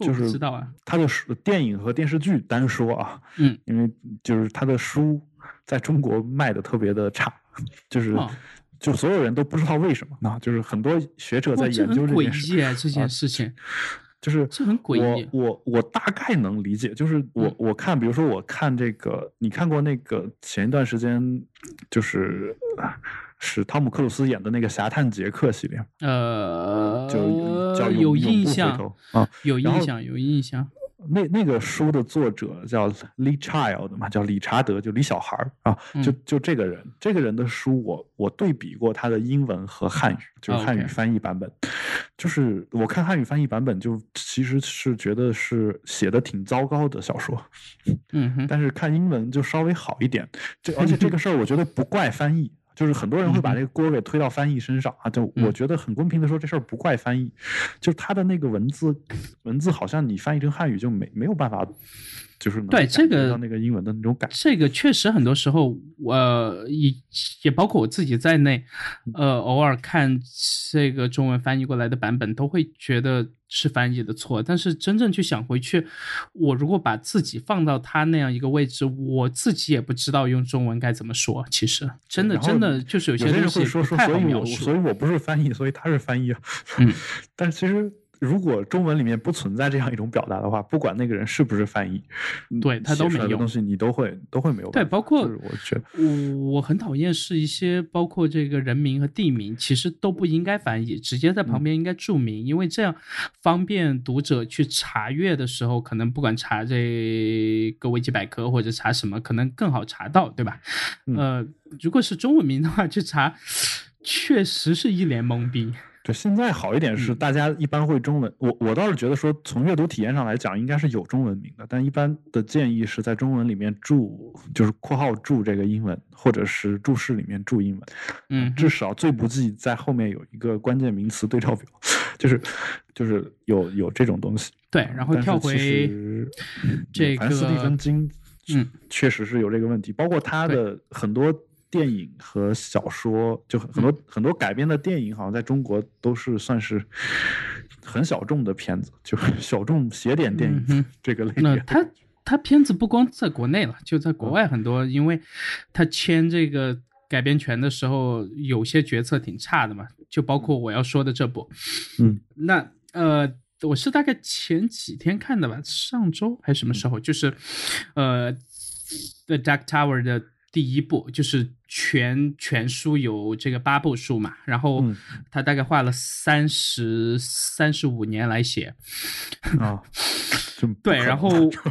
就是知道啊。他的书电影和电视剧单说啊，嗯，因为就是他的书在中国卖的特别的差，就是。哦就所有人都不知道为什么啊，就是很多学者在研究件事！这啊件事情，就是这很诡异我我我大概能理解，就是我、嗯我看，比如说我看这个，你看过那个前一段时间就是是汤姆克鲁斯演的那个《侠探杰克》系列，呃，就叫有印象啊，有印象，有印象。那那个书的作者叫 Lee Child 嘛，叫理查德，就李小孩儿啊，就就这个人，这个人的书我我对比过他的英文和汉语，就是汉语翻译版本，就是我看汉语翻译版本就其实是觉得是写的挺糟糕的小说，嗯，但是看英文就稍微好一点，这而且这个事儿我觉得不怪翻译。就是很多人会把这个锅给推到翻译身上啊，就我觉得很公平的说，这事儿不怪翻译，就是他的那个文字，文字好像你翻译成汉语就没没有办法。就是对这个那个英文的那种感，这个确实很多时候，呃，也也包括我自己在内，呃，偶尔看这个中文翻译过来的版本，都会觉得是翻译的错。但是真正去想回去，我如果把自己放到他那样一个位置，我自己也不知道用中文该怎么说。其实真的真的就是有些东西说说，所以我所以我不是翻译，所以他是翻译啊。嗯，但其实。如果中文里面不存在这样一种表达的话，不管那个人是不是翻译，对他都没有东西，你都会都会没有。对，包括我觉得，我我很讨厌是一些包括这个人名和地名，其实都不应该翻译，直接在旁边应该注明，因为这样方便读者去查阅的时候，可能不管查这个维基百科或者查什么，可能更好查到，对吧？呃，如果是中文名的话，去查，确实是一脸懵逼。对，现在好一点是大家一般会中文，我我倒是觉得说从阅读体验上来讲，应该是有中文名的，但一般的建议是在中文里面注，就是括号注这个英文，或者是注释里面注英文，嗯，至少最不济在后面有一个关键名词对照表，就是就是有有这种东西。对，然后跳回这个斯蒂芬金，嗯，确实是有这个问题，包括他的很多。电影和小说就很多很多改编的电影，好像在中国都是算是很小众的片子，就小众写点电影这个类别。那他他片子不光在国内了，就在国外很多，因为他签这个改编权的时候，有些决策挺差的嘛，就包括我要说的这部。嗯，那呃，我是大概前几天看的吧，上周还是什么时候？就是呃，《The Dark Tower》的。第一部就是全全书有这个八部书嘛，然后他大概花了三十三十五年来写啊，对，然后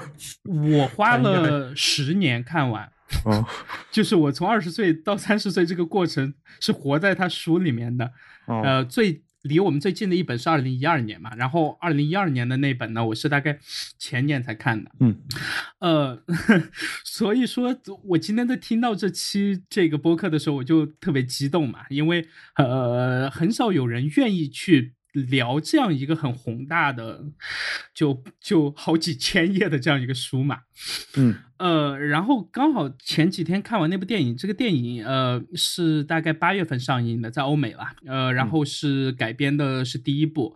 我花了十年看完，哦，就是我从二十岁到三十岁这个过程是活在他书里面的，呃，最。离我们最近的一本是二零一二年嘛，然后二零一二年的那本呢，我是大概前年才看的。嗯，呃，所以说，我今天在听到这期这个播客的时候，我就特别激动嘛，因为呃，很少有人愿意去聊这样一个很宏大的，就就好几千页的这样一个书嘛。嗯。呃，然后刚好前几天看完那部电影，这个电影呃是大概八月份上映的，在欧美了。呃，然后是改编的是第一部，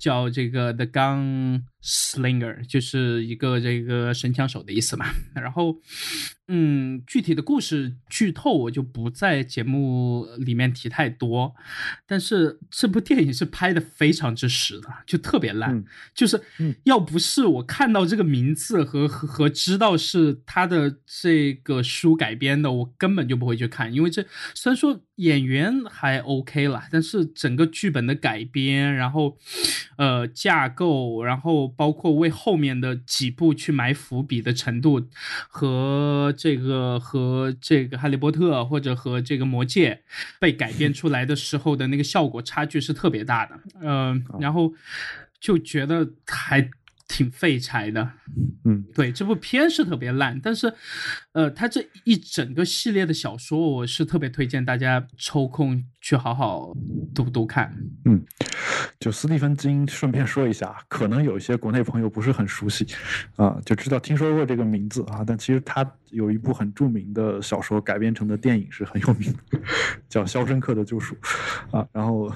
叫这个 The Gun Slinger，就是一个这个神枪手的意思嘛。然后，嗯，具体的故事剧透我就不在节目里面提太多。但是这部电影是拍的非常之实的，就特别烂。就是要不是我看到这个名字和和知道是。他的这个书改编的，我根本就不会去看，因为这虽然说演员还 OK 了，但是整个剧本的改编，然后呃架构，然后包括为后面的几部去埋伏笔的程度，和这个和这个哈利波特或者和这个魔戒被改编出来的时候的那个效果差距是特别大的，嗯，然后就觉得还。挺废柴的，嗯，对，这部片是特别烂，但是，呃，他这一整个系列的小说，我是特别推荐大家抽空去好好读读看。嗯，就斯蒂芬金，顺便说一下，可能有一些国内朋友不是很熟悉，啊，就知道听说过这个名字啊，但其实他有一部很著名的小说改编成的电影是很有名的，叫《肖申克的救赎》，啊，然后。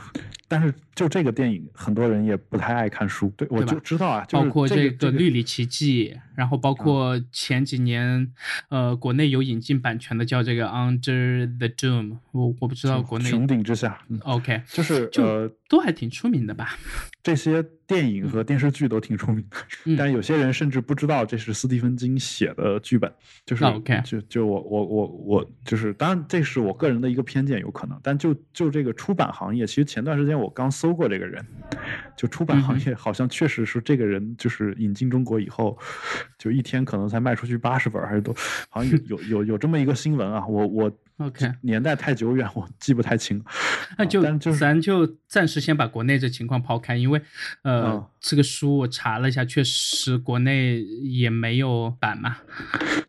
但是就这个电影，很多人也不太爱看书，对我就知道啊，包括这个《绿里奇迹》，然后包括前几年，呃，国内有引进版权的叫这个《Under the Dome》，我我不知道国内之下，OK，就是呃，都还挺出名的吧？这些电影和电视剧都挺出名的，嗯。但有些人甚至不知道这是斯蒂芬金写的剧本，就是、哦，OK。就就我我我我就是，当然这是我个人的一个偏见，有可能，但就就这个出版行业，其实前段时间我刚搜过这个人，就出版行业好像确实是这个人，就是引进中国以后，就一天可能才卖出去八十本还是多，好像有有有有这么一个新闻啊，我我 OK 年代太久远，我记不太清，那就但就是咱就暂时先把国内这情况抛开，因为呃，嗯这个书我查了一下，确实国内也没有版嘛。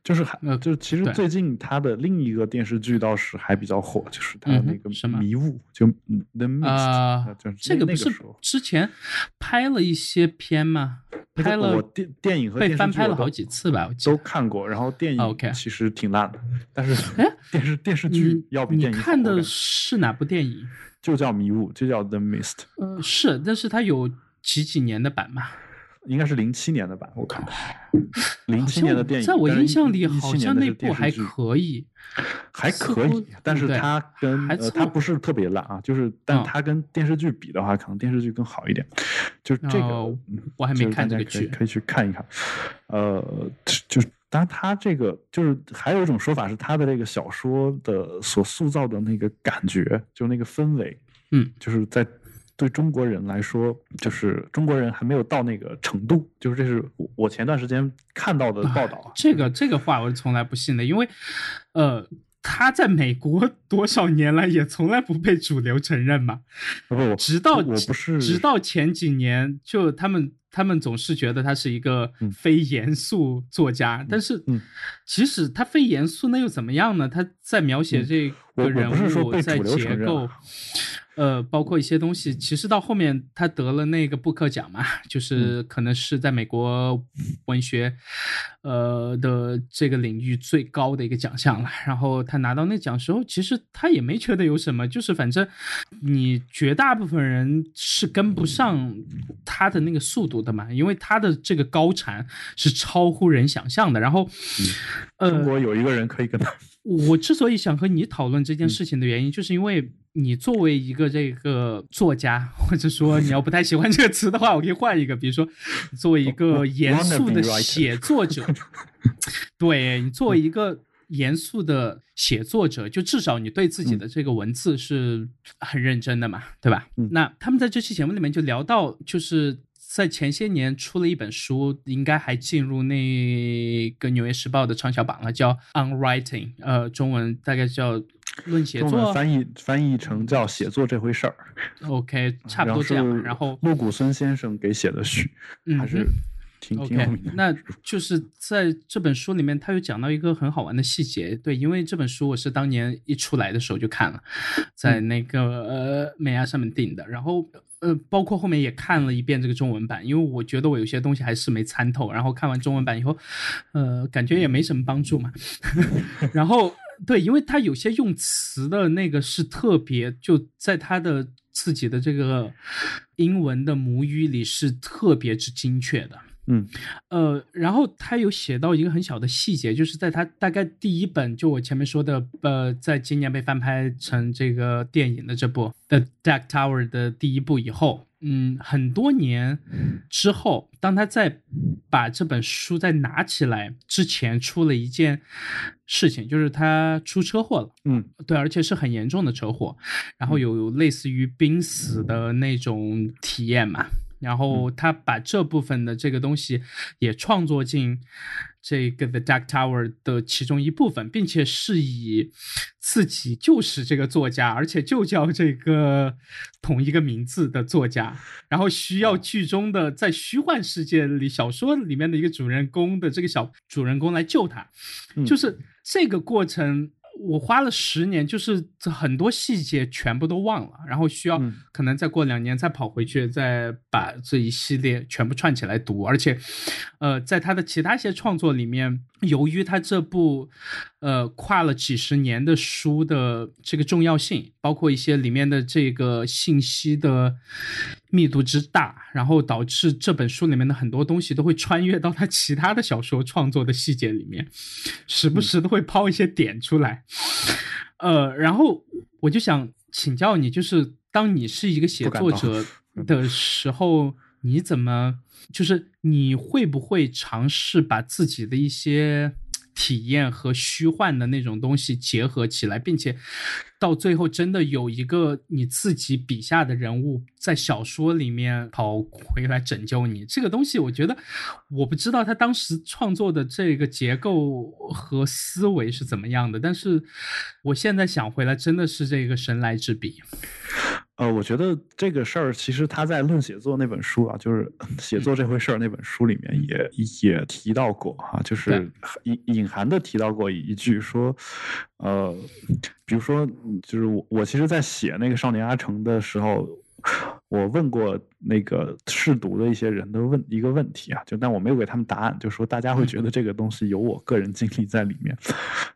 就是还呃就是其实最近他的另一个电视剧倒是还比较火，就是他的那个什么迷雾，就嗯 The Mist，、啊、呃就是这个不是之前拍了一些片吗？拍了我电电影和被电视剧我都翻拍了好几次吧，我记都。看过，然后电影其实挺烂的，但是哎电视电视剧要比你电影好看的是哪部电影？就叫迷雾，就叫 The Mist，嗯，是，但是它有几几年的版嘛？应该是零七年的版，我看的，零七年的电影，在我印象里，好像那部还可以。还可以，但是它跟呃它不是特别烂啊，就是但嗯它跟电视剧比的话，可能电视剧更好一点。就是这个，我还没看这个剧可以可以去看一看。呃，就当然他这个就是还有一种说法是，他的这个小说的所塑造的那个感觉，就那个氛围，嗯，就是在。对中国人来说，就是中国人还没有到那个程度，就是这是我我前段时间看到的报道啊。这个这个话我是从来不信的，因为，呃，他在美国多少年来也从来不被主流承认嘛，直到我不是直到前几年，就他们他们总是觉得他是一个嗯非严肃作家，但是嗯即使他非严肃，那又怎么样呢？他在描写这个人物，在结构。呃，包括一些东西，其实到后面他得了那个布克奖嘛，就是可能是在美国文学，呃的这个领域最高的一个奖项了。然后他拿到那奖时候，其实他也没觉得有什么，就是反正你绝大部分人是跟不上他的那个速度的嘛，因为他的这个高产是超乎人想象的。然后，呃，中国有一个人可以跟他，我之所以想和你讨论这件事情的原因，就是因为你作为一个这个作家，或者说你要不太喜欢这个词的话，我可以换一个，比如说你作为一个严肃的写作者，对你作为一个严肃的写作者，就至少你对自己的这个文字是很认真的嘛，对吧？嗯。那他们在这期节目里面就聊到，就是。在前些年出了一本书，应该还进入那个《纽约时报》的畅销榜了，叫《On Writing》，呃，中文大概叫《论写作。翻译翻译成叫写作这回事儿，OK，差不多这样吧。然后，木谷孙先生给写的序，嗯还是哼挺挺有 OK，名的。那就是在这本书里面，他有讲到一个很好玩的细节。对，因为这本书我是当年一出来的时候就看了，在那个呃美亚上面订的，然后呃，包括后面也看了一遍这个中文版，因为我觉得我有些东西还是没参透。然后看完中文版以后，呃，感觉也没什么帮助嘛。然后对，因为他有些用词的那个是特别，就在他的自己的这个英文的母语里是特别之精确的。嗯呃，然后他有写到一个很小的细节，就是在他大概第一本，就我前面说的，呃，在今年被翻拍成这个电影的这部《The Dark Tower》的第一部以后，嗯，很多年之后，当他在把这本书再拿起来之前，出了一件事情，就是他出车祸了。嗯对，而且是很严重的车祸，然后有类似于濒死的那种体验嘛。然后他把这部分的这个东西也创作进这个《The Dark Tower》的其中一部分，并且是以自己就是这个作家，而且就叫这个同一个名字的作家，然后需要剧中的在虚幻世界里小说里面的一个主人公的这个小主人公来救他，嗯。就是这个过程。我花了十年，就是这很多细节全部都忘了，然后需要嗯可能再过两年再跑回去，再把这一系列全部串起来读。而且，呃，在他的其他一些创作里面，由于他这部呃跨了几十年的书的这个重要性，包括一些里面的这个信息的密度之大，然后导致这本书里面的很多东西都会穿越到他其他的小说创作的细节里面，时不时都会抛一些点出来。呃，然后我就想请教你，就是当你是一个写作者的时候，你怎么就是你会不会尝试把自己的一些？体验和虚幻的那种东西结合起来，并且到最后真的有一个你自己笔下的人物在小说里面跑回来拯救你，这个东西我觉得我不知道他当时创作的这个结构和思维是怎么样的，但是我现在想回来，真的是这个神来之笔。呃，我觉得这个事儿其实他在《论写作》那本书啊，就是 写作这回事儿那本书里面也也提到过哈，就是隐隐含的提到过一句说，呃，比如说，就是我我其实，在写那个少年阿成的时候。我问过那个试读的一些人的问一个问题啊，就但我没有给他们答案，就说大家会觉得这个东西有我个人经历在里面，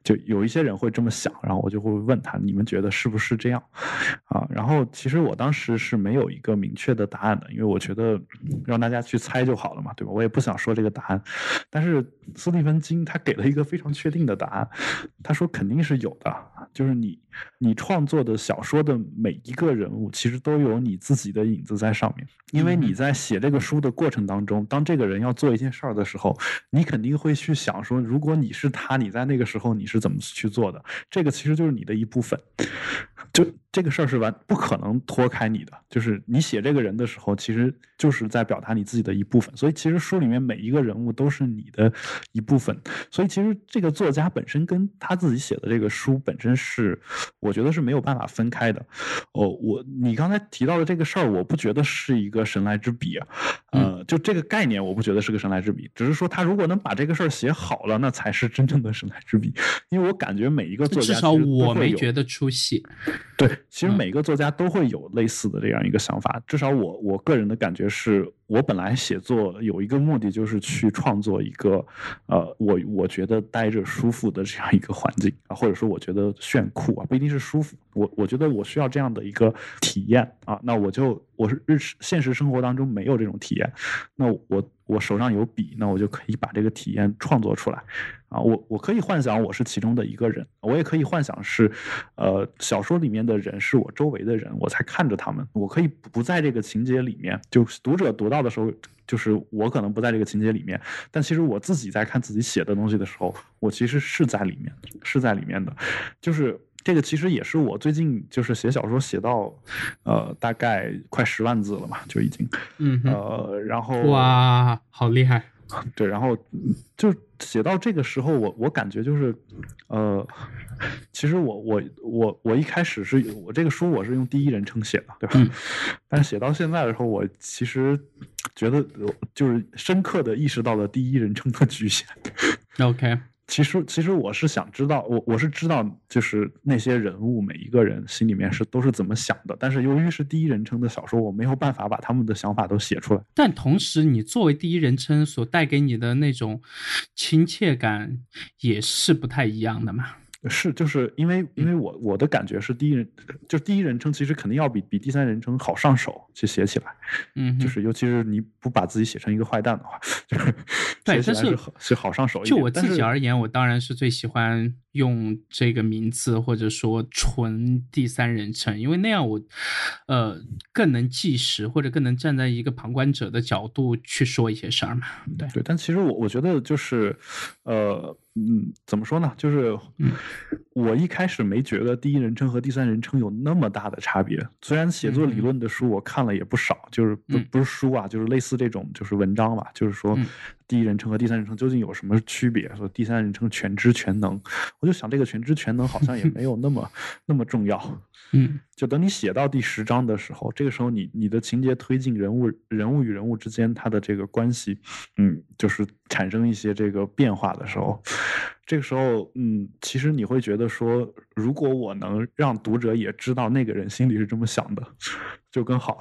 就有一些人会这么想，然后我就会问他，你们觉得是不是这样啊？然后其实我当时是没有一个明确的答案的，因为我觉得让大家去猜就好了嘛，对吧？我也不想说这个答案，但是斯蒂芬金他给了一个非常确定的答案，他说肯定是有的，就是你你创作的小说的每一个人物，其实都有你自己的。的影子在上面，因为你在写这个书的过程当中，当这个人要做一件事儿的时候，你肯定会去想说，如果你是他，你在那个时候你是怎么去做的？这个其实就是你的一部分，就。这个事儿是完不可能脱开你的，就是你写这个人的时候，其实就是在表达你自己的一部分。所以其实书里面每一个人物都是你的一部分。所以其实这个作家本身跟他自己写的这个书本身是，我觉得是没有办法分开的。哦，我你刚才提到的这个事儿，我不觉得是一个神来之笔啊。呃，就这个概念，我不觉得是个神来之笔，只是说他如果能把这个事儿写好了，那才是真正的神来之笔。因为我感觉每一个作家至少我没觉得出戏。对。其实每个作家都会有类似的这样一个想法，至少我我个人的感觉是，我本来写作有一个目的，就是去创作一个，呃，我我觉得待着舒服的这样一个环境啊，或者说我觉得炫酷啊，不一定是舒服，我我觉得我需要这样的一个体验啊，那我就我是日现实生活当中没有这种体验，那我。我手上有笔，那我就可以把这个体验创作出来，啊，我我可以幻想我是其中的一个人，我也可以幻想是，呃，小说里面的人是我周围的人，我才看着他们，我可以不在这个情节里面，就读者读到的时候，就是我可能不在这个情节里面，但其实我自己在看自己写的东西的时候，我其实是在里面，是在里面的，就是。这个其实也是我最近就是写小说写到，呃，大概快十万字了嘛，就已经，嗯，呃，然后哇，好厉害，对，然后就写到这个时候，我我感觉就是，呃，其实我我我我一开始是我这个书我是用第一人称写的，对吧？但是写到现在的时候，我其实觉得就是深刻的意识到了第一人称的局限。OK。其实，其实我是想知道，我我是知道，就是那些人物每一个人心里面是都是怎么想的。但是由于是第一人称的小说，我没有办法把他们的想法都写出来。但同时，你作为第一人称所带给你的那种亲切感，也是不太一样的嘛。是，就是因为，因为我我的感觉是第一人，就第一人称其实肯定要比比第三人称好上手去写起来，嗯，就是尤其是你不把自己写成一个坏蛋的话，就是对，但是是好上手。就我自己而言，我当然是最喜欢。用这个名字，或者说纯第三人称，因为那样我，呃，更能计时，或者更能站在一个旁观者的角度去说一些事儿嘛。对对，但其实我我觉得就是，呃，嗯，怎么说呢？就是，我一开始没觉得第一人称和第三人称有那么大的差别。虽然写作理论的书我看了也不少，就是不不是书啊，就是类似这种就是文章吧，就是说。第一人称和第三人称究竟有什么区别？说第三人称全知全能，我就想这个全知全能好像也没有那么那么重要。嗯，就等你写到第十章的时候，这个时候你你的情节推进，人物人物与人物之间他的这个关系，嗯，就是产生一些这个变化的时候，这个时候，嗯，其实你会觉得说，如果我能让读者也知道那个人心里是这么想的，就更好。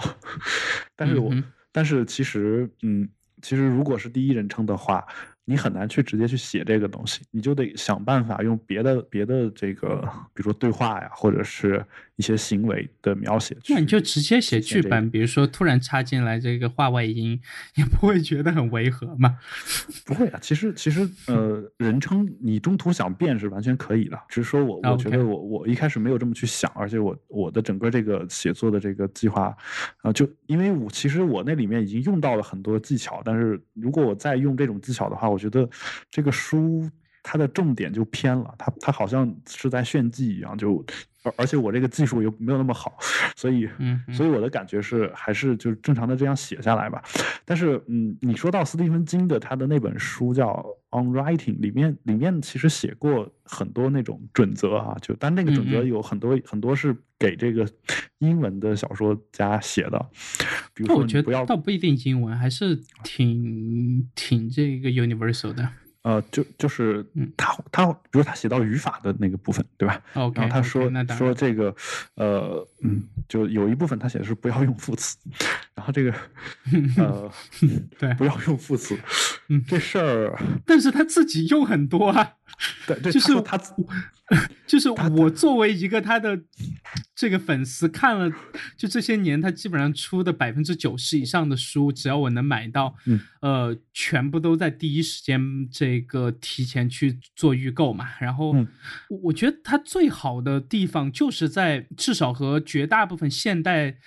但是我但是其实，嗯。其实，如果是第一人称的话，你很难去直接去写这个东西，你就得想办法用别的别的这个，比如说对话呀，或者是一些行为的描写。那你就直接写剧本，比如说突然插进来这个话外音，也不会觉得很违和吗？不会啊，其实其实呃，人称你中途想变是完全可以的，只是说我我觉得我我一开始没有这么去想，而且我我的整个这个写作的这个计划啊，就因为我其实我那里面已经用到了很多技巧，但是如果我再用这种技巧的话，我觉得这个书它的重点就偏了，它它好像是在炫技一样，就而而且我这个技术又没有那么好，所以所以我的感觉是还是就是正常的这样写下来吧。但是嗯，你说到斯蒂芬金的他的那本书叫《On Writing》，里面里面其实写过很多那种准则啊，就但那个准则有很多很多是给这个英文的小说家写的，比如说我觉得倒不一定英文，还是挺挺这个 universal 的。呃，就就是他他，比如他写到语法的那个部分，对吧？然后他说说这个，呃，嗯，就有一部分他写的是不要用副词，然后这个，呃，对，不要用副词，嗯这事儿，但是他自己用很多啊。对，就是他，就是我作为一个他的这个粉丝，看了就这些年他基本上出的百分之九十以上的书，只要我能买到，呃，全部都在第一时间这个提前去做预购嘛。然后我觉得他最好的地方就是在至少和绝大部分现代。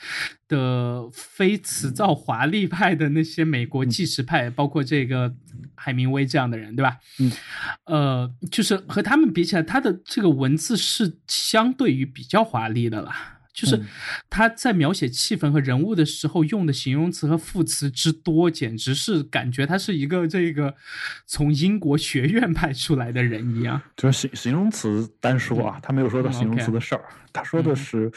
的非词造华丽派的那些美国纪实派，包括这个海明威这样的人，对吧？嗯，呃，就是和他们比起来，他的这个文字是相对于比较华丽的了。就是他在描写气氛和人物的时候用的形容词和副词之多，简直是感觉他是一个这个从英国学院派出来的人一样。就是形形容词单说啊，他没有说到形容词的事儿，他说的是，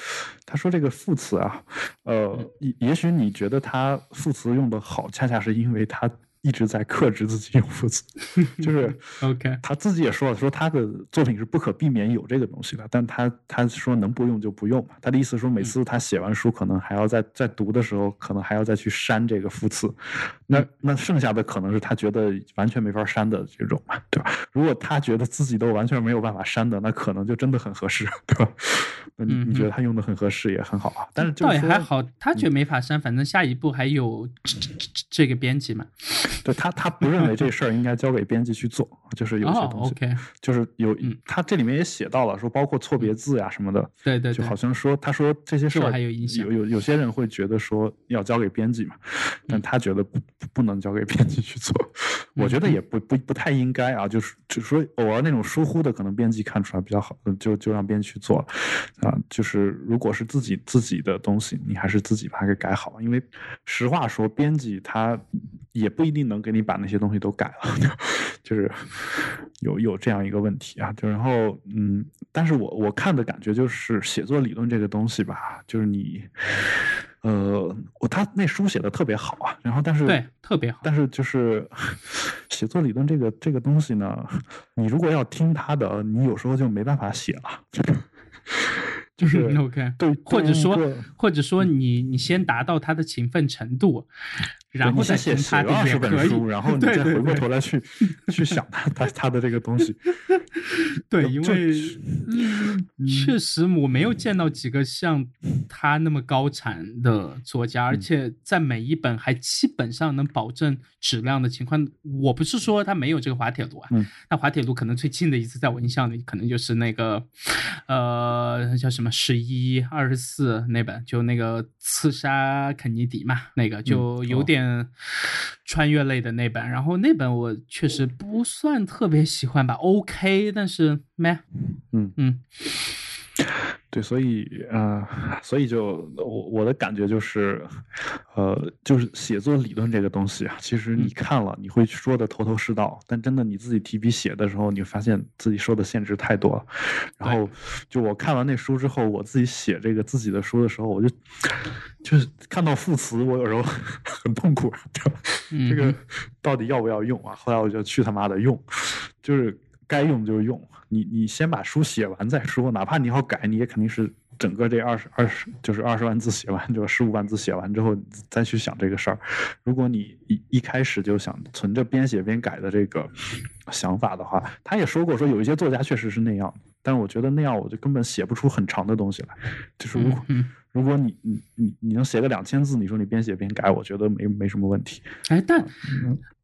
他说这个副词啊，呃，也也许你觉得他副词用的好，恰恰是因为他。一直在克制自己用副词，就是 OK，他自己也说了，说他的作品是不可避免有这个东西的，但他他说能不用就不用嘛。他的意思说，每次他写完书，可能还要在在读的时候，可能还要再去删这个副词。那那剩下的可能是他觉得完全没法删的这种嘛，对吧？如果他觉得自己都完全没有办法删的，那可能就真的很合适，对吧？那你你觉得他用的很合适也很好啊。但是倒也还好，他觉得没法删，反正下一步还有这个编辑嘛。对他，他不认为这事儿应该交给编辑去做，就是有些东西，就是有，他这里面也写到了，说包括错别字呀什么的，对对，就好像说他说这些事儿还有有有有些人会觉得说要交给编辑嘛，但他觉得不不能交给编辑去做，我觉得也不不不太应该啊，就是就是说偶尔那种疏忽的，可能编辑看出来比较好，就就让编辑去做了啊，就是如果是自己自己的东西，你还是自己把它给改好，因为实话说，编辑他也不一定。能给你把那些东西都改了，就是有有这样一个问题啊，就然后嗯，但是我我看的感觉就是写作理论这个东西吧，就是你呃，我他那书写的特别好啊，然后但是对特别好，但是就是 写作理论这个这个东西呢，你如果要听他的，你有时候就没办法写了，就是 OK 对，或者说或者说你你先达到他的勤奋程度。然后再写写二十本书，然后你再回过头来去去想他他他的这个东西。对，因为确实我没有见到几个像他那么高产的作家，而且在每一本还基本上能保证质量的情况。我不是说他没有这个滑铁卢啊，那滑铁卢可能最近的一次在我印象里，可能就是那个呃叫什么十一二十四那本，就那个刺杀肯尼迪嘛，那个就有点。嗯，穿越类的那本，然后那本我确实不算特别喜欢吧，OK，但是没，嗯嗯。对，所以呃，所以就我我的感觉就是，呃，就是写作理论这个东西啊，其实你看了你会说的头头是道，但真的你自己提笔写的时候，你发现自己受的限制太多了。然后就我看完那书之后，我自己写这个自己的书的时候，我就就是看到副词，我有时候 很痛苦，这个到底要不要用啊？后来我就去他妈的用，就是。该用就用，你你先把书写完再说，哪怕你要改，你也肯定是整个这二十二十就是二十万字写完，就十五万字写完之后再去想这个事儿。如果你一一开始就想存着边写边改的这个想法的话，他也说过说有一些作家确实是那样，但是我觉得那样我就根本写不出很长的东西来。就是如果如果你你你你能写个两千字，你说你边写边改，我觉得没没什么问题。哎，但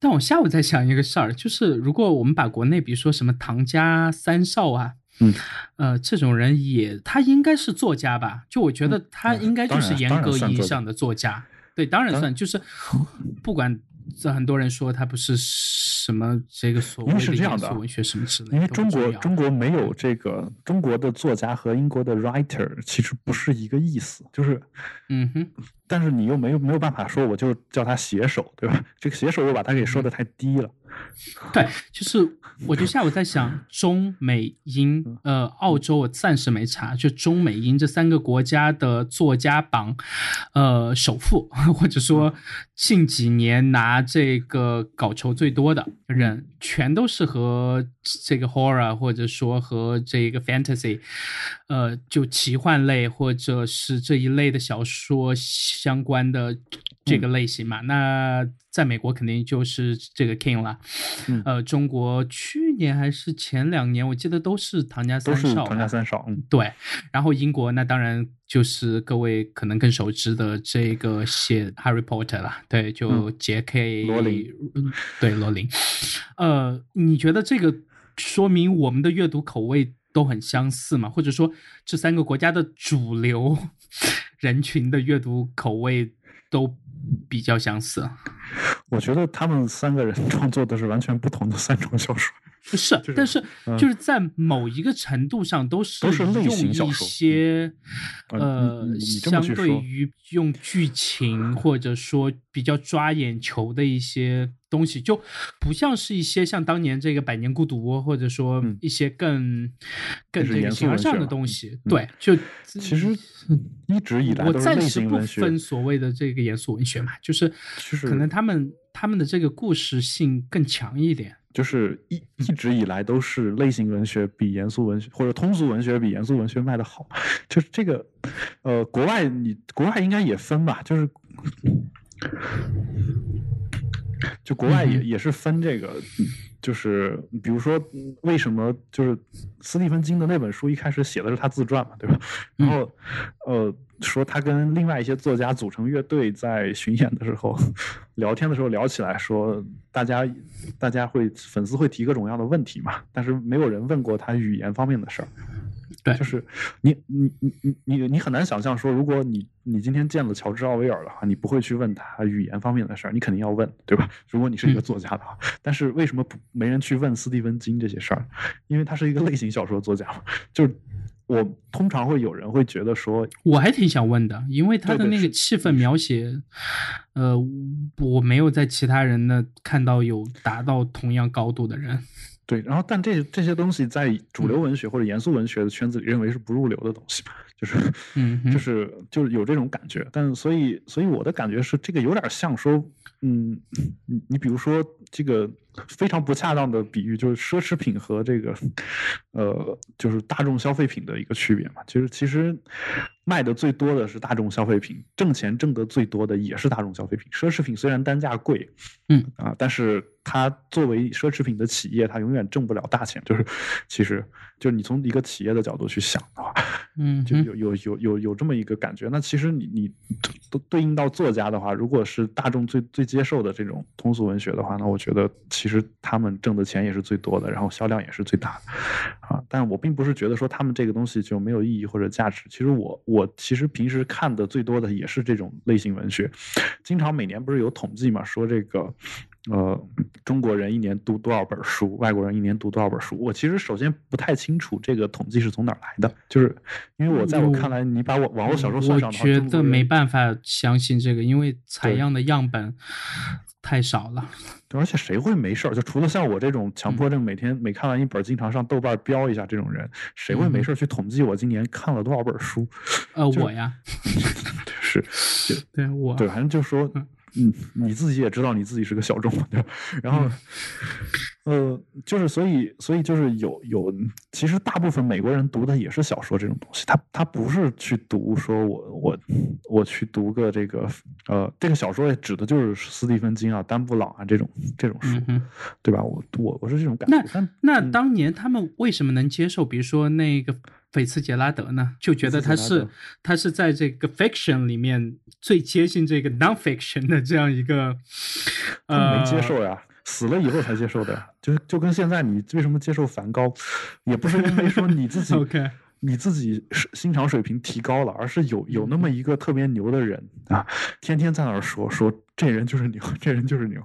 但我下午在想一个事儿，就是如果我们把国内比如说什么唐家三少啊。嗯，呃，这种人也，他应该是作家吧？就我觉得他应该就是严格意义上的作家。对，当然算，就是不管这很多人说他不是什么这个所谓的严肃文学什么之类的，因为中国中国没有这个中国的作家和英国的 writer 其实不是一个意思，就是嗯哼，但是你又没有没有办法说我就叫他写手，对吧？这个写手又把他给说的太低了。对，就是我就下午在想中美英，呃，澳洲我暂时没查，就中美英这三个国家的作家榜，呃，首富或者说近几年拿这个稿酬最多的人，全都是和这个 horror 或者说和这个 fantasy，呃，就奇幻类或者是这一类的小说相关的这个类型嘛。那在美国肯定就是这个 King 了。呃，中国去年还是前两年，我记得都是唐家三少。唐家三少，嗯，对。然后英国那当然就是各位可能更熟知的这个写 Harry Potter 了，对，就 J.K. 罗琳，嗯对罗琳。呃，你觉得这个说明我们的阅读口味都很相似嘛？或者说这三个国家的主流 人群的阅读口味都？比较相似，我觉得他们三个人创作的是完全不同的三种小说。是，但是就是在某一个程度上都是都是类型小说，一些呃，相对于用剧情或者说比较抓眼球的一些东西，就不像是一些像当年这个《百年孤独》或者说一些更更这个形而上的东西。对，就其实一直以来我暂时不分所谓的这个严肃文学嘛，就是可能他们他们的这个故事性更强一点。就是一一直以来都是类型文学比严肃文学或者通俗文学比严肃文学卖的好，就是这个，呃，国外你国外应该也分吧，就是，就国外也也是分这个。就是比如说，为什么就是斯蒂芬金的那本书一开始写的是他自传嘛，对吧？然后，呃，说他跟另外一些作家组成乐队，在巡演的时候 聊天的时候聊起来，说大家大家会粉丝会提各种各样的问题嘛，但是没有人问过他语言方面的事儿。对，就是你你你你你你很难想象说，如果你你今天见了乔治奥威尔的话，你不会去问他语言方面的事儿，你肯定要问，对吧？如果你是一个作家的话，但是为什么不没人去问斯蒂芬金这些事儿？因为他是一个类型小说作家嘛。就是我通常会有人会觉得说，我还挺想问的，因为他的那个气氛描写，呃，我没有在其他人的看到有达到同样高度的人。对，然后但这这些东西在主流文学或者严肃文学的圈子里认为是不入流的东西吧，就是，嗯，就是就是有这种感觉。但所以所以我的感觉是，这个有点像说，嗯，你你比如说这个非常不恰当的比喻，就是奢侈品和这个，呃，就是大众消费品的一个区别嘛。其实其实卖的最多的是大众消费品，挣钱挣得最多的也是大众消费品。奢侈品虽然单价贵，嗯啊，但是。它作为奢侈品的企业，它永远挣不了大钱。就是，其实，就是你从一个企业的角度去想的话，嗯，就有有有有有这么一个感觉。那其实你你都对应到作家的话，如果是大众最最接受的这种通俗文学的话，那我觉得其实他们挣的钱也是最多的，然后销量也是最大的啊。但我并不是觉得说他们这个东西就没有意义或者价值。其实我我其实平时看的最多的也是这种类型文学，经常每年不是有统计嘛，说这个。呃，中国人一年读多少本书？外国人一年读多少本书？我其实首先不太清楚这个统计是从哪儿来的，就是因为我在我看来，你把我网络小说算上的话，我觉得没办法相信这个，因为采样的样本太少了。对，而且谁会没事儿？就除了像我这种强迫症，每天每看完一本经常上豆瓣标一下这种人，谁会没事儿去统计我今年看了多少本书？呃，我呀，是，对我对，反正就说。嗯，你自己也知道你自己是个小众嘛，对吧？然后，呃，就是所以，所以就是有有，其实大部分美国人读的也是小说这种东西，他他不是去读说我我我去读个这个呃这个小说也指的就是斯蒂芬金啊、丹布朗啊这种这种书，对吧？我我我是这种感觉。那那当年他们为什么能接受？比如说那个。菲茨杰拉德呢，就觉得他是他是在这个 fiction 里面最接近这个 nonfiction 的这样一个，呃，没接受呀，死了以后才接受的，就就跟现在你为什么接受梵高，也不是因为说你自己 OK 你自己欣赏水平提高了，而是有有那么一个特别牛的人啊，天天在那儿说说这人就是牛，这人就是牛。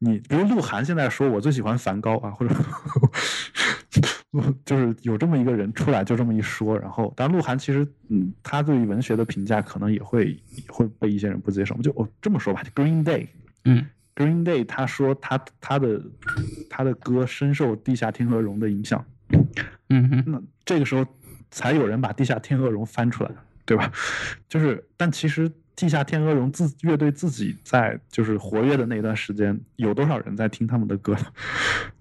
你比如鹿晗现在说我最喜欢梵高啊，或者。就是有这么一个人出来，就这么一说，然后，但鹿晗其实，嗯，他对于文学的评价可能也会会被一些人不接受。就哦这么说吧，Green Day，嗯，Green Day，他说他他的他的歌深受地下天鹅绒的影响，嗯哼，那这个时候才有人把地下天鹅绒翻出来，对吧？就是，但其实地下天鹅绒自乐队自己在就是活跃的那段时间，有多少人在听他们的歌？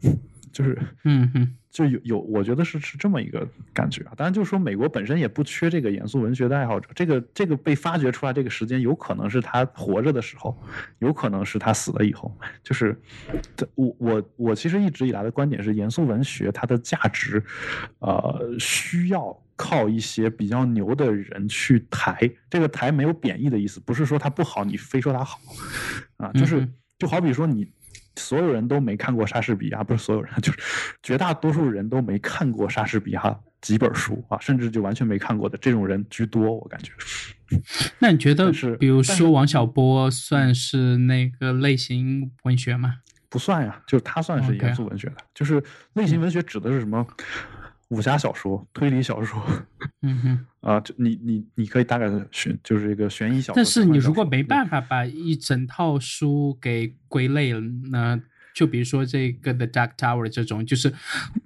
就是，嗯哼。就有有，我觉得是是这么一个感觉啊。当然，就是说美国本身也不缺这个严肃文学的爱好者。这个这个被发掘出来这个时间，有可能是他活着的时候，有可能是他死了以后。就是，我我我其实一直以来的观点是，严肃文学它的价值，呃，需要靠一些比较牛的人去抬。这个抬没有贬义的意思，不是说它不好，你非说它好，啊，就是就好比说你。所有人都没看过莎士比亚，不是所有人，就是绝大多数人都没看过莎士比亚几本书啊，甚至就完全没看过的这种人居多，我感觉。那你觉得，比如说王小波算是那个类型文学吗？不算呀，就是他算是严肃文学的，就是类型文学指的是什么？武侠小说、推理小说，嗯哼，啊，就你你你可以大概选，就是一个悬疑小说。但是你如果没办法把一整套书给归类了，那就比如说这个《The Dark Tower》这种，就是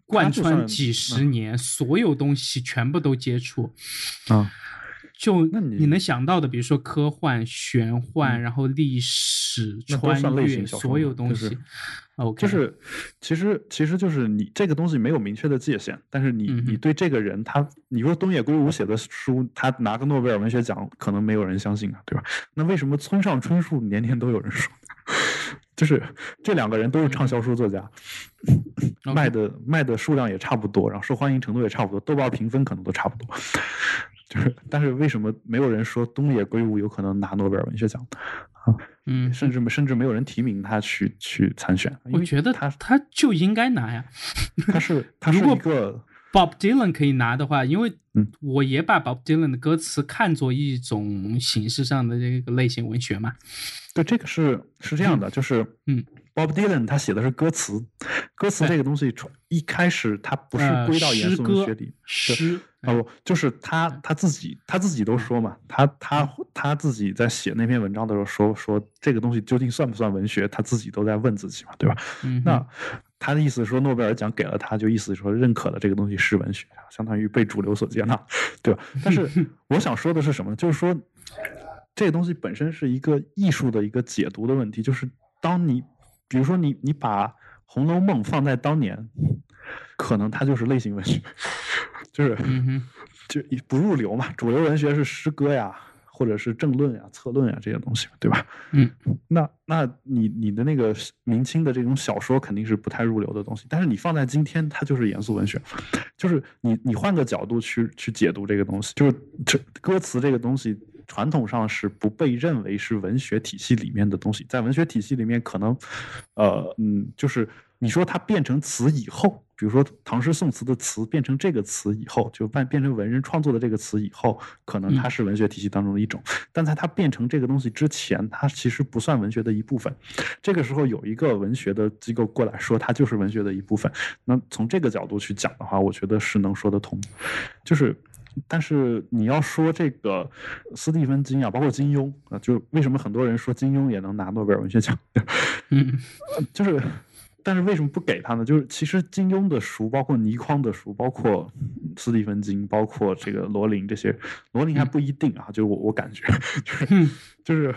贯穿几十年，所有东西全部都接触，啊，就那你能想到的，比如说科幻、玄幻，然后历史、穿越，所有东西。哦，就是，其实其实就是你这个东西没有明确的界限，但是你你对这个人他，你说东野圭吾写的书，他拿个诺贝尔文学奖，可能没有人相信啊，对吧？那为什么村上春树年年都有人说？就是这两个人都是畅销书作家，卖的卖的数量也差不多，然后受欢迎程度也差不多，豆瓣评分可能都差不多。就是，但是为什么没有人说东野圭吾有可能拿诺贝尔文学奖啊？嗯，甚至甚至没有人提名他去去参选。我觉得他他就应该拿呀。他是 他是一个 Bob Dylan 可以拿的话，因为我也把 Bob Dylan 的歌词看作一种形式上的这个类型文学嘛。对，这个是是这样的，就是嗯，Bob Dylan 他写的是歌词，歌词这个东西从一开始它不是归到严肃文学里，诗。哦，就是他他自己他自己都说嘛，他他他自己在写那篇文章的时候说说这个东西究竟算不算文学，他自己都在问自己嘛，对吧？那他的意思是说诺贝尔奖给了他，就意思说认可了这个东西是文学，相当于被主流所接纳，对吧？但是我想说的是什么呢？就是说这个东西本身是一个艺术的一个解读的问题，就是当你比如说你你把《红楼梦》放在当年，可能它就是类型文学。就是，就不入流嘛。主流文学是诗歌呀，或者是政论呀、策论呀这些东西，对吧？嗯，那那你你的那个明清的这种小说肯定是不太入流的东西，但是你放在今天，它就是严肃文学。就是你你换个角度去去解读这个东西，就是这歌词这个东西，传统上是不被认为是文学体系里面的东西，在文学体系里面，可能，呃嗯，就是你说它变成词以后。比如说唐诗宋词的词变成这个词以后，就变变成文人创作的这个词以后，可能它是文学体系当中的一种。但在它变成这个东西之前，它其实不算文学的一部分。这个时候有一个文学的机构过来说，它就是文学的一部分。那从这个角度去讲的话，我觉得是能说得通。就是，但是你要说这个斯蒂芬金啊，包括金庸啊，就为什么很多人说金庸也能拿诺贝尔文学奖？嗯，就是。但是为什么不给他呢？就是其实金庸的书，包括倪匡的书，包括斯蒂芬金，包括这个罗琳这些，罗琳还不一定啊，就是我我感觉，就是就是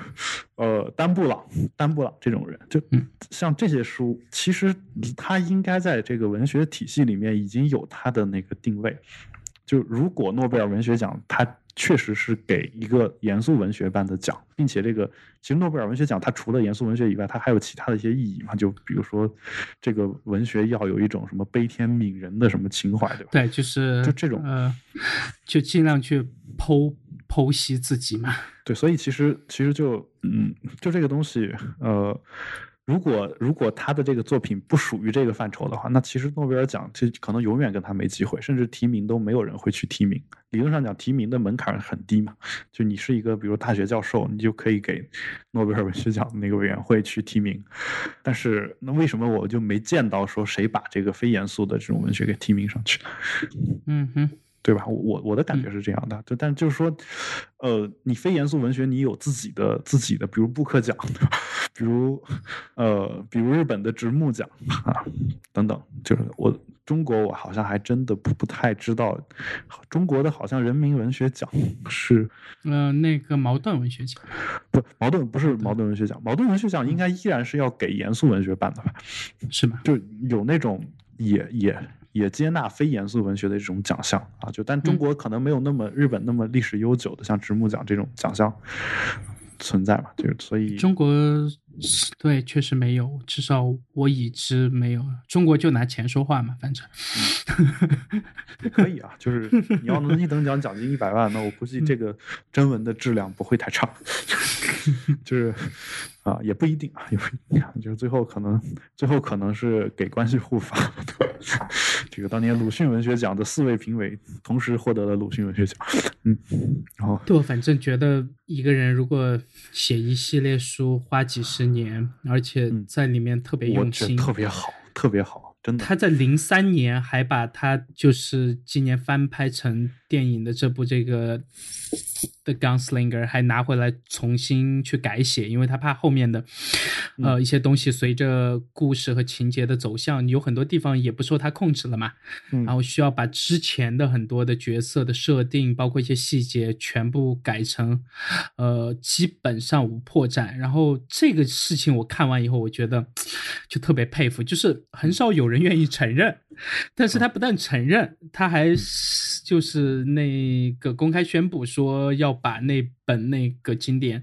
呃丹布朗丹布朗这种人，就像这些书，其实他应该在这个文学体系里面已经有他的那个定位。就如果诺贝尔文学奖，它确实是给一个严肃文学般的奖，并且这个其实诺贝尔文学奖它除了严肃文学以外，它还有其他的一些意义嘛？就比如说这个文学要有一种什么悲天悯人的什么情怀，对吧？对，就是就这种呃，就尽量去剖剖析自己嘛。对，所以其实其实就嗯，就这个东西，呃。如果如果他的这个作品不属于这个范畴的话，那其实诺贝尔奖就可能永远跟他没机会，甚至提名都没有人会去提名。理论上讲，提名的门槛很低嘛，就你是一个比如大学教授，你就可以给诺贝尔文学奖的那个委员会去提名。但是那为什么我就没见到说谁把这个非严肃的这种文学给提名上去？嗯哼。对吧？我我的感觉是这样的，就但就是说，呃，你非严肃文学，你有自己的自己的，比如布克奖，比如呃，比如日本的直木奖啊，等等。就是我中国，我好像还真的不不太知道，中国的好像人民文学奖是，呃，那个茅盾文学奖，不，茅盾不是茅盾文学奖，茅盾文学奖应该依然是要给严肃文学办的吧？是吗？就有那种也也。也接纳非严肃文学的这种奖项啊，就但中国可能没有那么日本那么历史悠久的像直木奖这种奖项存在嘛，就所以中国对确实没有，至少我已知没有。中国就拿钱说话嘛，反正可以啊，就是 你要能一等奖奖金一百万，那我估计这个征文的质量不会太差，就是啊，也不一定啊，也不一定，就是最后可能最后可能是给关系户发。这个当年鲁迅文学奖的四位评委同时获得了鲁迅文学奖，嗯，然后对我反正觉得一个人如果写一系列书花几十年，而且在里面特别用心，特别好，特别好，真的。他在零三年还把他就是今年翻拍成电影的这部这个。的 Gunslinger 还拿回来重新去改写，因为他怕后面的，呃，一些东西随着故事和情节的走向，有很多地方也不受他控制了嘛。然后需要把之前的很多的角色的设定，包括一些细节，全部改成，呃，基本上无破绽。然后这个事情我看完以后，我觉得就特别佩服，就是很少有人愿意承认，但是他不但承认，他还就是那个公开宣布说。要把那本那个经典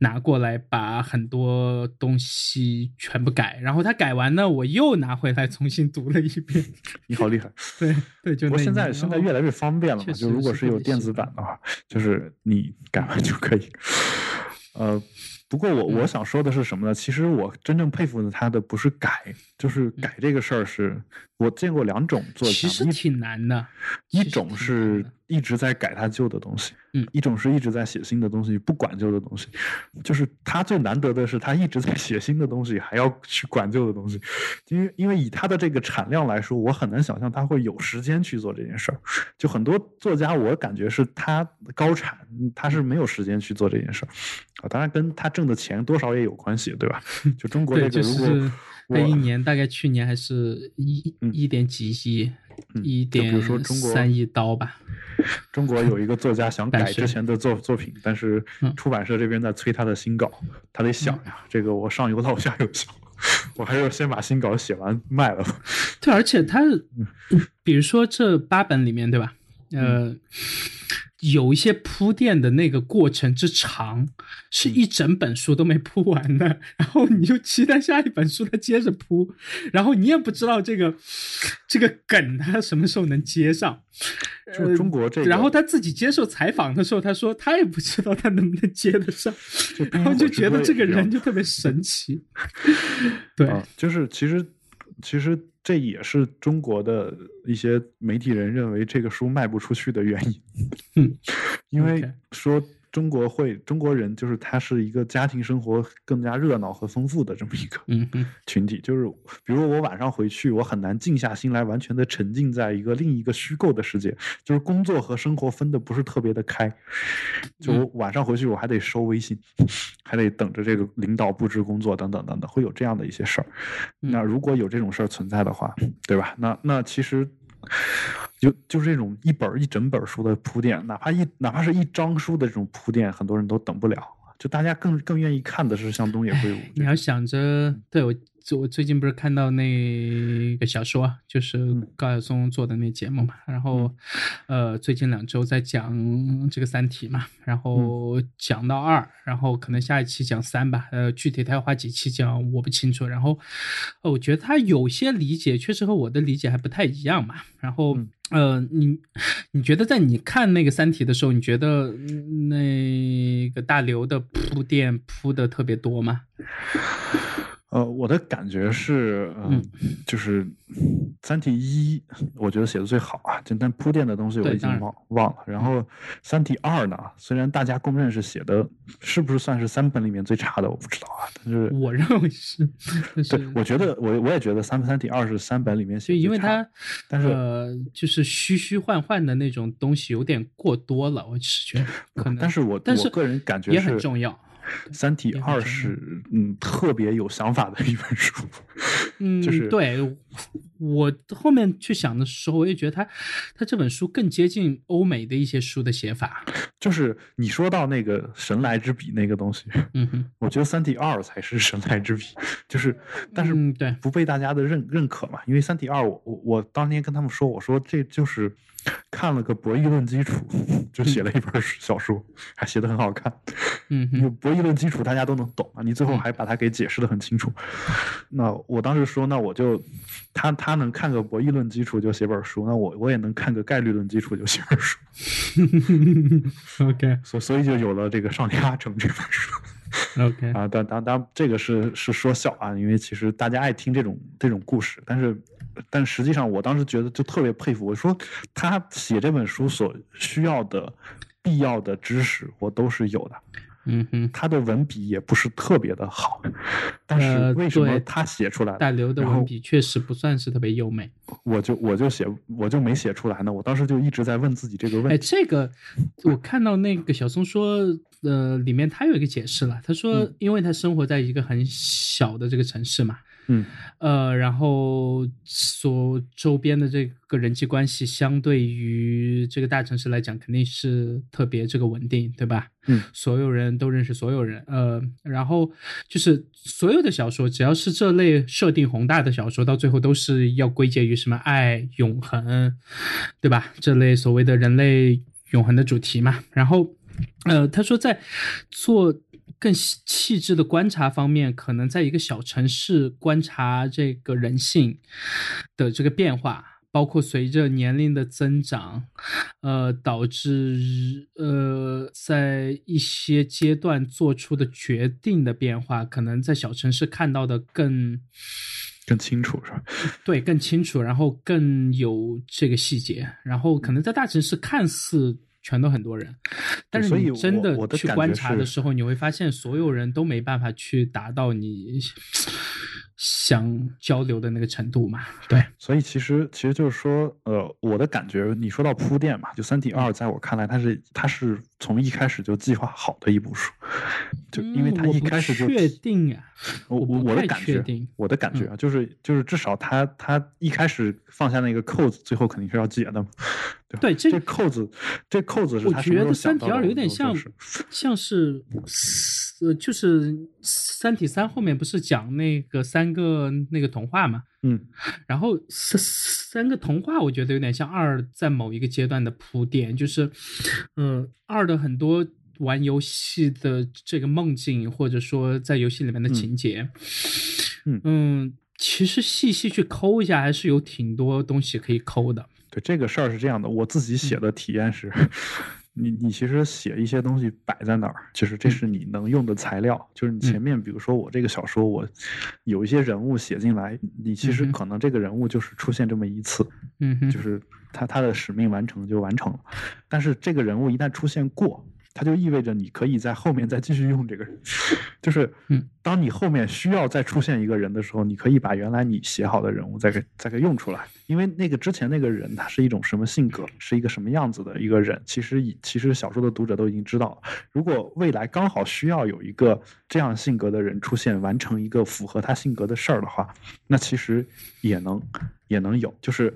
拿过来，把很多东西全部改，然后他改完呢，我又拿回来重新读了一遍。你好厉害！对对，就现在现在越来越方便了嘛，就如果是有电子版的话，就是你改完就可以。呃，不过我我想说的是什么呢？其实我真正佩服的他的不是改，就是改这个事儿，是我见过两种做，其实挺难的，一种是。一直在改他旧的东西，嗯，一种是一直在写新的东西，不管旧的东西，就是他最难得的是他一直在写新的东西，还要去管旧的东西，因为因为以他的这个产量来说，我很难想象他会有时间去做这件事儿。就很多作家，我感觉是他高产，他是没有时间去做这件事儿啊。当然跟他挣的钱多少也有关系，对吧？就中国这个，如果这一年大概去年还是一一点几亿。一点，比如说中国三亿刀吧。中国有一个作家想改之前的作作品，但是出版社这边在催他的新稿，他得想呀，这个我上 有老下有小，我还是先把新稿写完卖了。对，而且他，比如说这八本里面，对吧？呃。有一些铺垫的那个过程之长，是一整本书都没铺完的，然后你就期待下一本书他接着铺，然后你也不知道这个这个梗他什么时候能接上。就中国这个，然后他自己接受采访的时候，他说他也不知道他能不能接得上，然后就觉得这个人就特别神奇。对，就是其实其实。这也是中国的一些媒体人认为这个书卖不出去的原因，因为说。中国会中国人就是他是一个家庭生活更加热闹和丰富的这么一个群体，就是比如我晚上回去，我很难静下心来完全的沉浸在一个另一个虚构的世界，就是工作和生活分的不是特别的开。就我晚上回去，我还得收微信，还得等着这个领导布置工作等等等等，会有这样的一些事儿。那如果有这种事儿存在的话，对吧？那那其实。就就是这种一本一整本书的铺垫，哪怕一哪怕是一张书的这种铺垫，很多人都等不了。就大家更更愿意看的是像东野圭吾。你要想着，对我我最近不是看到那个小说，就是高晓松做的那节目嘛，然后呃，最近两周在讲这个《三体》嘛，然后讲到二，然后可能下一期讲三吧，呃，具体他要花几期讲我不清楚。然后，呃，我觉得他有些理解确实和我的理解还不太一样嘛，然后。呃，你你觉得在你看那个《三体》的时候，你觉得那个大刘的铺垫铺的特别多吗？呃，我的感觉是，嗯，就是《三体一》，我觉得写的最好啊，但铺垫的东西我已经忘忘了。然后《三体二》呢，虽然大家公认是写的，是不是算是三本里面最差的，我不知道啊。但是我认为是，对，我觉得我我也觉得《三三体二》是三本里面写，因为它，但是呃，就是虚虚幻幻的那种东西有点过多了，我是觉得可能。但是我但是个人感觉也很重要。《三体二》是嗯特别有想法的一本书，嗯，就是对我后面去想的时候，我也觉得他他这本书更接近欧美的一些书的写法。就是你说到那个神来之笔那个东西，嗯哼，我觉得《三体二》才是神来之笔，就是但是对不被大家的认认可嘛，因为《三体二》我我我当年跟他们说，我说这就是看了个博弈论基础，就写了一本小说，还写的很好看，嗯，有博弈论基础大家都能懂啊，你最后还把它给解释的很清楚。那我当时说，那我就他他能看个博弈论基础就写本书，那我我也能看个概率论基础就写本书。OK，所所以就有了这个《少年阿成》这本书。OK 啊，当当当，这个是是说笑啊，因为其实大家爱听这种这种故事，但是但实际上我当时觉得就特别佩服，我说他写这本书所需要的必要的知识，我都是有的。嗯哼，他的文笔也不是特别的好，但是为什么他写出来？大刘的文笔确实不算是特别优美。我就我就写我就没写出来呢。我当时就一直在问自己这个问题。哎，这个我看到那个小松说，呃，里面他有一个解释了。他说，因为他生活在一个很小的这个城市嘛。嗯，呃，然后所周边的这个人际关系，相对于这个大城市来讲，肯定是特别这个稳定，对吧？嗯，所有人都认识所有人，呃，然后就是所有的小说，只要是这类设定宏大的小说，到最后都是要归结于什么爱、永恒，对吧？这类所谓的人类永恒的主题嘛。然后，呃，他说在做。更细致的观察方面，可能在一个小城市观察这个人性的这个变化，包括随着年龄的增长，呃，导致呃在一些阶段做出的决定的变化，可能在小城市看到的更更清楚，是吧？对，更清楚，然后更有这个细节，然后可能在大城市看似。全都很多人，但是你真的去观察的时候，你会发现所有人都没办法去达到你 想交流的那个程度嘛？对，所以其实其实就是说，呃，我的感觉，你说到铺垫嘛，就《三体二》在我看来，它是它是从一开始就计划好的一部书，就因为它一开始就确定啊，我我我的感觉，我的感觉啊，就是就是至少他他一开始放下那个扣子，最后肯定是要解的嘛。对，这扣子，这扣子是。我觉得《三体二》有点像，像是，呃，就是《三体三》后面不是讲那个三个那个童话嘛？嗯，然后三三个童话，我觉得有点像二在某一个阶段的铺垫，就是，嗯，二的很多玩游戏的这个梦境，或者说在游戏里面的情节，嗯。嗯，其实细细去抠一下，还是有挺多东西可以抠的。对这个事儿是这样的，我自己写的体验是，你你其实写一些东西摆在那儿，就是这是你能用的材料，就是你前面比如说我这个小说，我有一些人物写进来，你其实可能这个人物就是出现这么一次，嗯，就是他他的使命完成就完成了，但是这个人物一旦出现过。它就意味着你可以在后面再继续用这个人，就是，当你后面需要再出现一个人的时候，你可以把原来你写好的人物再给再给用出来，因为那个之前那个人他是一种什么性格，是一个什么样子的一个人，其实以其实小说的读者都已经知道了。如果未来刚好需要有一个这样性格的人出现，完成一个符合他性格的事儿的话，那其实也能也能有。就是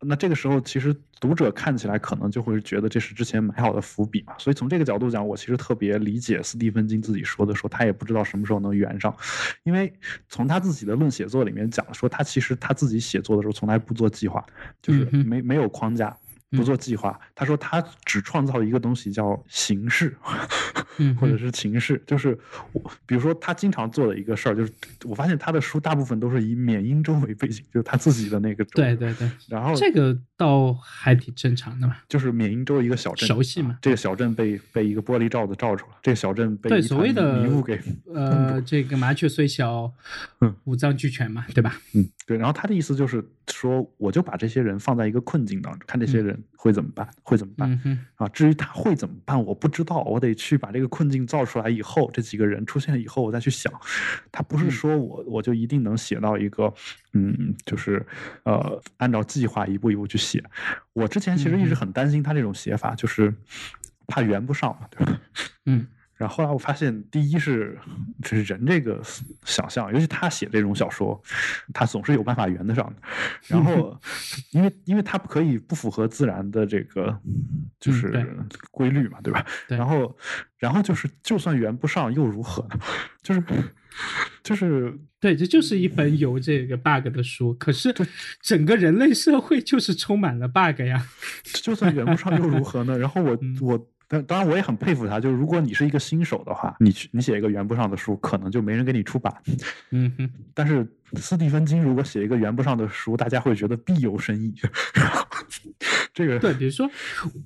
那这个时候，其实读者看起来可能就会觉得这是之前埋好的伏笔嘛。所以从这个角度讲，我其实特别理解斯蒂芬金自己说的，说他也不知道什么时候能圆上，因为从他自己的论写作里面讲说，他其实他自己写作的时候从来不做计划，就是没没有框架。不做计划，他说他只创造一个东西叫形式，或者是情势。就是我，比如说他经常做的一个事儿，就是我发现他的书大部分都是以缅因州为背景，就是他自己的那个州。对对对。然后这个倒还挺正常的嘛，就是缅因州一个小镇，熟悉嘛。这个小镇被被一个玻璃罩子罩住了，这个小镇被对所谓的迷雾给呃，这个麻雀虽小，五脏俱全嘛，对吧？嗯，对。然后他的意思就是说，我就把这些人放在一个困境当中，看这些人。会怎么办？会怎么办？啊，至于他会怎么办，我不知道。我得去把这个困境造出来以后，这几个人出现以后，我再去想。他不是说我我就一定能写到一个，嗯，就是呃，按照计划一步一步去写。我之前其实一直很担心他这种写法，就是怕圆不上嘛，对吧？嗯。然后后来我发现，第一是就是人这个想象，尤其他写这种小说，他总是有办法圆得上的。然后，因为因为他不可以不符合自然的这个就是规律嘛，对吧？然后，然后就是就算圆不上又如何呢？就是就是对，这就是一本有这个 bug 的书。可是整个人类社会就是充满了 bug 呀。就算圆不上又如何呢？然后我 我。但当然，我也很佩服他。就是如果你是一个新手的话，你去你写一个原不上的书，可能就没人给你出版。嗯哼。但是斯蒂芬金如果写一个原不上的书，大家会觉得必有深意。这个对，比如说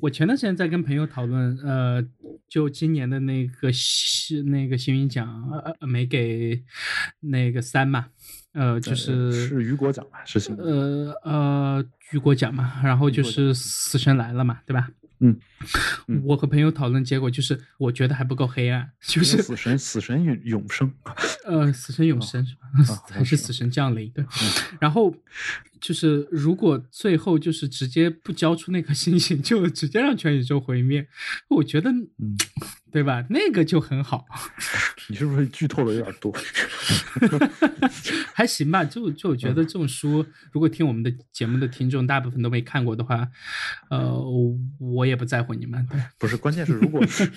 我前段时间在跟朋友讨论，呃，就今年的那个新那个新云奖呃没给那个三嘛，呃，就是是雨果奖吧，是新呃呃雨果奖嘛，然后就是死神来了嘛，对吧？嗯，我和朋友讨论结果就是，我觉得还不够黑暗，就是死神死神永永生，呃，死神永生是吧？还是死神降临？对，然后就是如果最后就是直接不交出那颗星星，就直接让全宇宙毁灭，我觉得，嗯。对吧？那个就很好。你是不是剧透的有点多？还行吧，就就我觉得这种书，如果听我们的节目的听众大部分都没看过的话，呃，我也不在乎你们。对不是，关键是如果是，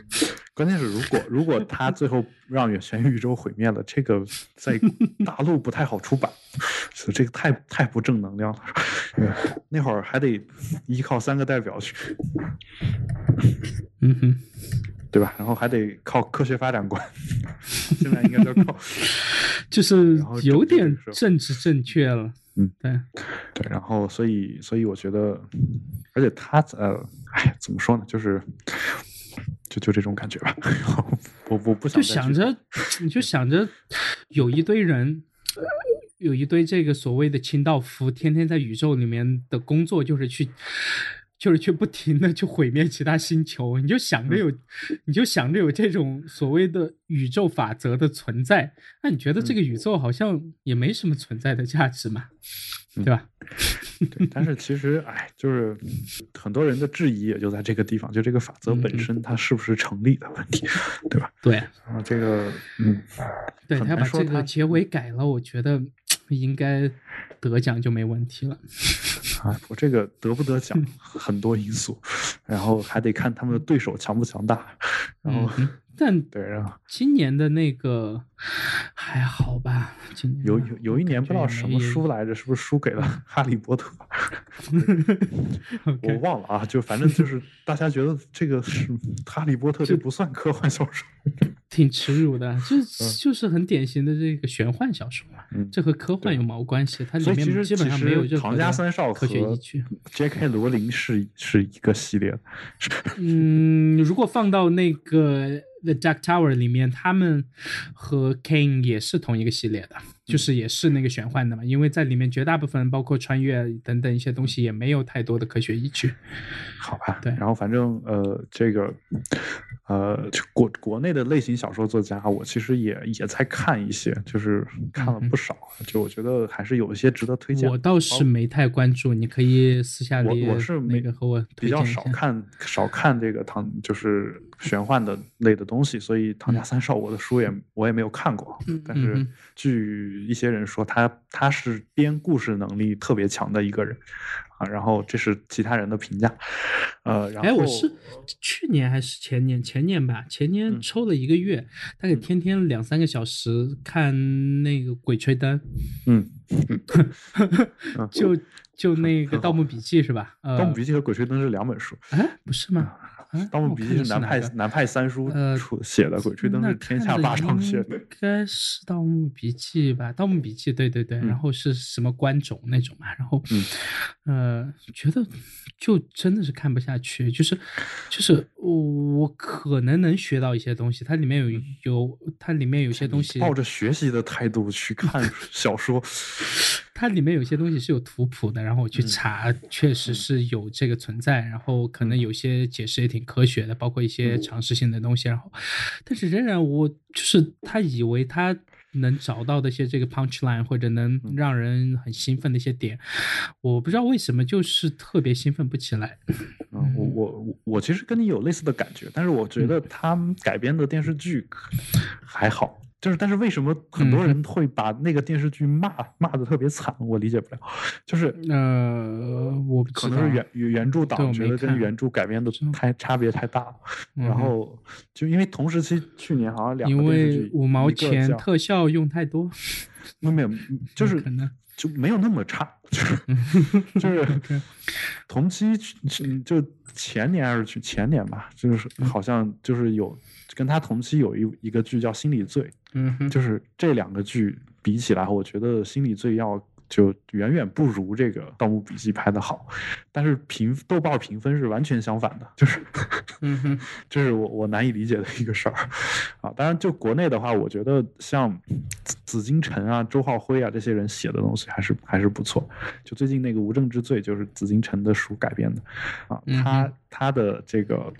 关键是如果如果他最后让全宇宙毁灭了，这个在大陆不太好出版，所以这个太太不正能量了。那会儿还得依靠三个代表去。嗯哼。对吧？然后还得靠科学发展观，现在应该都靠，就是有点政治正确了。嗯，对，对。然后，所以，所以我觉得，而且他呃，哎，怎么说呢？就是，就就这种感觉吧。我我不想就想着，你就想着有一堆人，有一堆这个所谓的清道夫，天天在宇宙里面的工作就是去。就是去不停的去毁灭其他星球，你就想着有，你就想着有这种所谓的宇宙法则的存在，那你觉得这个宇宙好像也没什么存在的价值嘛，对吧？对，但是其实，哎，就是很多人的质疑也就在这个地方，就这个法则本身它是不是成立的问题，对吧？对，啊，这个，嗯，对他把这个结尾改了，我觉得应该得奖就没问题了。啊，我这个得不得奖很多因素，然后还得看他们的对手强不强大，然后但对，啊今年的那个还好吧？今年有有有一年不知道什么书来着，是不是输给了《哈利波特 》？我忘了啊，就反正就是大家觉得这个是《哈利波特》，这不算科幻小说。挺耻辱的，就就是很典型的这个玄幻小说嘛，这和科幻有毛关系？它里面基本上没有任何科学依据。J.K. 罗琳是是一个系列，嗯，如果放到那个。The Dark Tower 里面，他们和 King 也是同一个系列的，就是也是那个玄幻的嘛。因为在里面绝大部分包括穿越等等一些东西，也没有太多的科学依据。好吧，对。然后反正呃，这个呃，国国内的类型小说作家，我其实也也在看一些，就是看了不少。就我觉得还是有一些值得推荐。我倒是没太关注，你可以私下里我我是那个和我比较少看少看这个唐，就是。玄幻的类的东西，所以唐家三少我的书也我也没有看过，但是嗯据一些人说，他他是编故事能力特别强的一个人啊，然后这是其他人的评价，呃，然后哎，我是去年还是前年？前年吧，前年嗯抽了一个月，大概天天两三个小时看那个《鬼吹灯 》，嗯，就就 那个《盗墓笔记》是吧？呃，《盗墓笔记》和《鬼吹灯》是两本书，哎，不是吗？啊《盗墓笔记》是南派南派三叔呃出写的，《鬼吹灯》是天下霸唱写的。应该是《盗墓笔记》吧，《盗墓笔记》对对对，嗯然后是什么关种那种嘛，然后嗯呃，觉得就真的是看不下去，就是就是我我可能能学到一些东西，它里面有有它里面有些东西抱着学习的态度去看 小说，它里面有些东西是有图谱的，然后我去嗯。查，确实是有这个存在，然后可能有些解释也挺科学的，包括一些嗯。常识性的东西，然后，但是仍然我就是他以为他能找到的一些这个 punch line 或者能嗯。让人很兴奋的一些点，我不知道为什么就是特别兴奋不起来。嗯，我我我我其实跟你有类似的感觉，但是我觉得他改编的电视剧还好，就是但是为什么很多人会把那个电视剧骂骂的特别惨，我理解不了，就是呃，我可能是原原原著党觉得跟原著改编的太差别太大了，嗯然后就因为同时期去年好像两因个电视剧，为五毛钱特效用太多，没有没有，就是就没有那么差，就是就是同期去就前年还是去前年吧，就是嗯。好像就是有跟他同期有一一个剧叫《心理罪》，嗯，就是这两个剧比起来，我觉得《心理罪》要就远远不如这个《盗墓笔记》拍的好，但是评豆瓣评分是完全相反的，就是嗯哼，这是我我难以理解的一个事儿啊。当然，就国内的话，我觉得像紫紫金陈啊、周浩辉啊这些人写的东西还是还是不错。就最近那个《无证之罪》就是紫金陈的书改编的啊，嗯他他的这个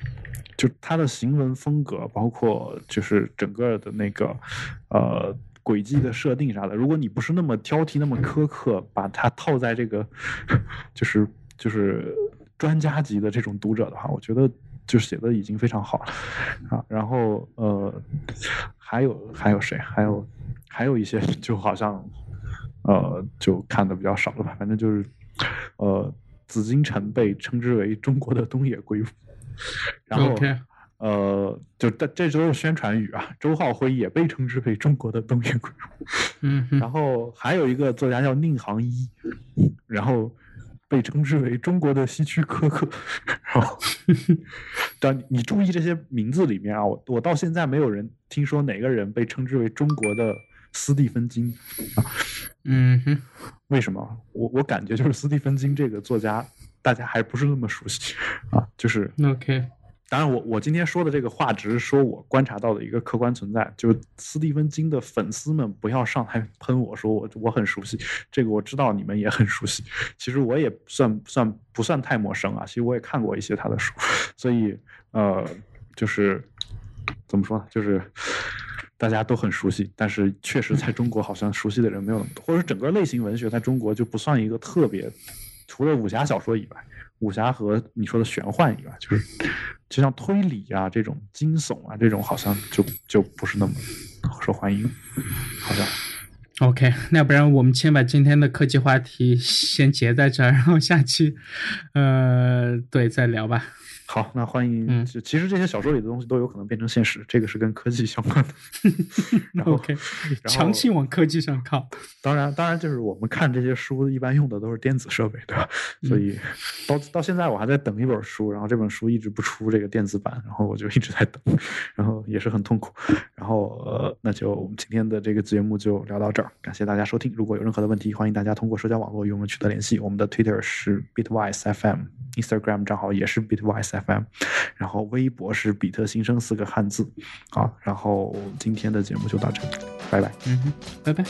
就他的行文风格，包括就是整个的那个呃。轨迹的设定啥的，如果你不是那么挑剔、那么苛刻，把它套在这个就是就是专家级的这种读者的话，我觉得就写的已经非常好了啊。然后呃，还有还有谁？还有还有一些就好像呃就看的比较少了吧。反正就是呃，紫禁城被称之为中国的东野圭吾，然后呃，就这这都是宣传语啊。周浩辉也被称之为中国的东野圭吾。嗯，然后还有一个作家叫宁杭一，然后被称之为中国的希区柯克。然后，但你你注意这些名字里面啊，我我到现在没有人听说哪个人被称之为中国的斯蒂芬金啊？嗯哼，为什么？我我感觉就是斯蒂芬金这个作家，大家还不是那么熟悉啊，就是。OK，当然我，我今天说的这个话，只是说我观察到的一个客观存在。就是斯蒂芬金的粉丝们不要上来喷我说我我很熟悉，这个我知道你们也很熟悉。其实我也算算不算太陌生啊，其实我也看过一些他的书，所以呃，就是怎么说呢，就是大家都很熟悉，但是确实在中国好像熟悉的人没有那么多，或者整个类型文学在中国就不算一个特别，除了武侠小说以外。武侠和你说的玄幻以外，就是就像推理啊这种惊悚啊这种，好像就就不是那么受欢迎，好像。OK，那不然我们先把今天的科技话题先结在这儿，然后下期，呃，对，再聊吧。好，那欢迎。其实这些小说里的东西都有可能变成现实，这个是跟科技相关的。然后 OK，然后强行往科技上靠。当然，当然就是我们看这些书一般用的都是电子设备，对吧？所以到到现在我还在等一本书，然后这本书一直不出这个电子版，然后我就一直在等，然后也是很痛苦。然后呃，那就我们今天的这个节目就聊到这儿，感谢大家收听。如果有任何的问题，欢迎大家通过社交网络与我们取得联系。我们的 Twitter 是 Bitwise FM，Instagram 账号也是 Bitwise FM，然后微博是比特新生四个汉字。好，然后今天的节目就到这里，拜拜。嗯哼，拜拜。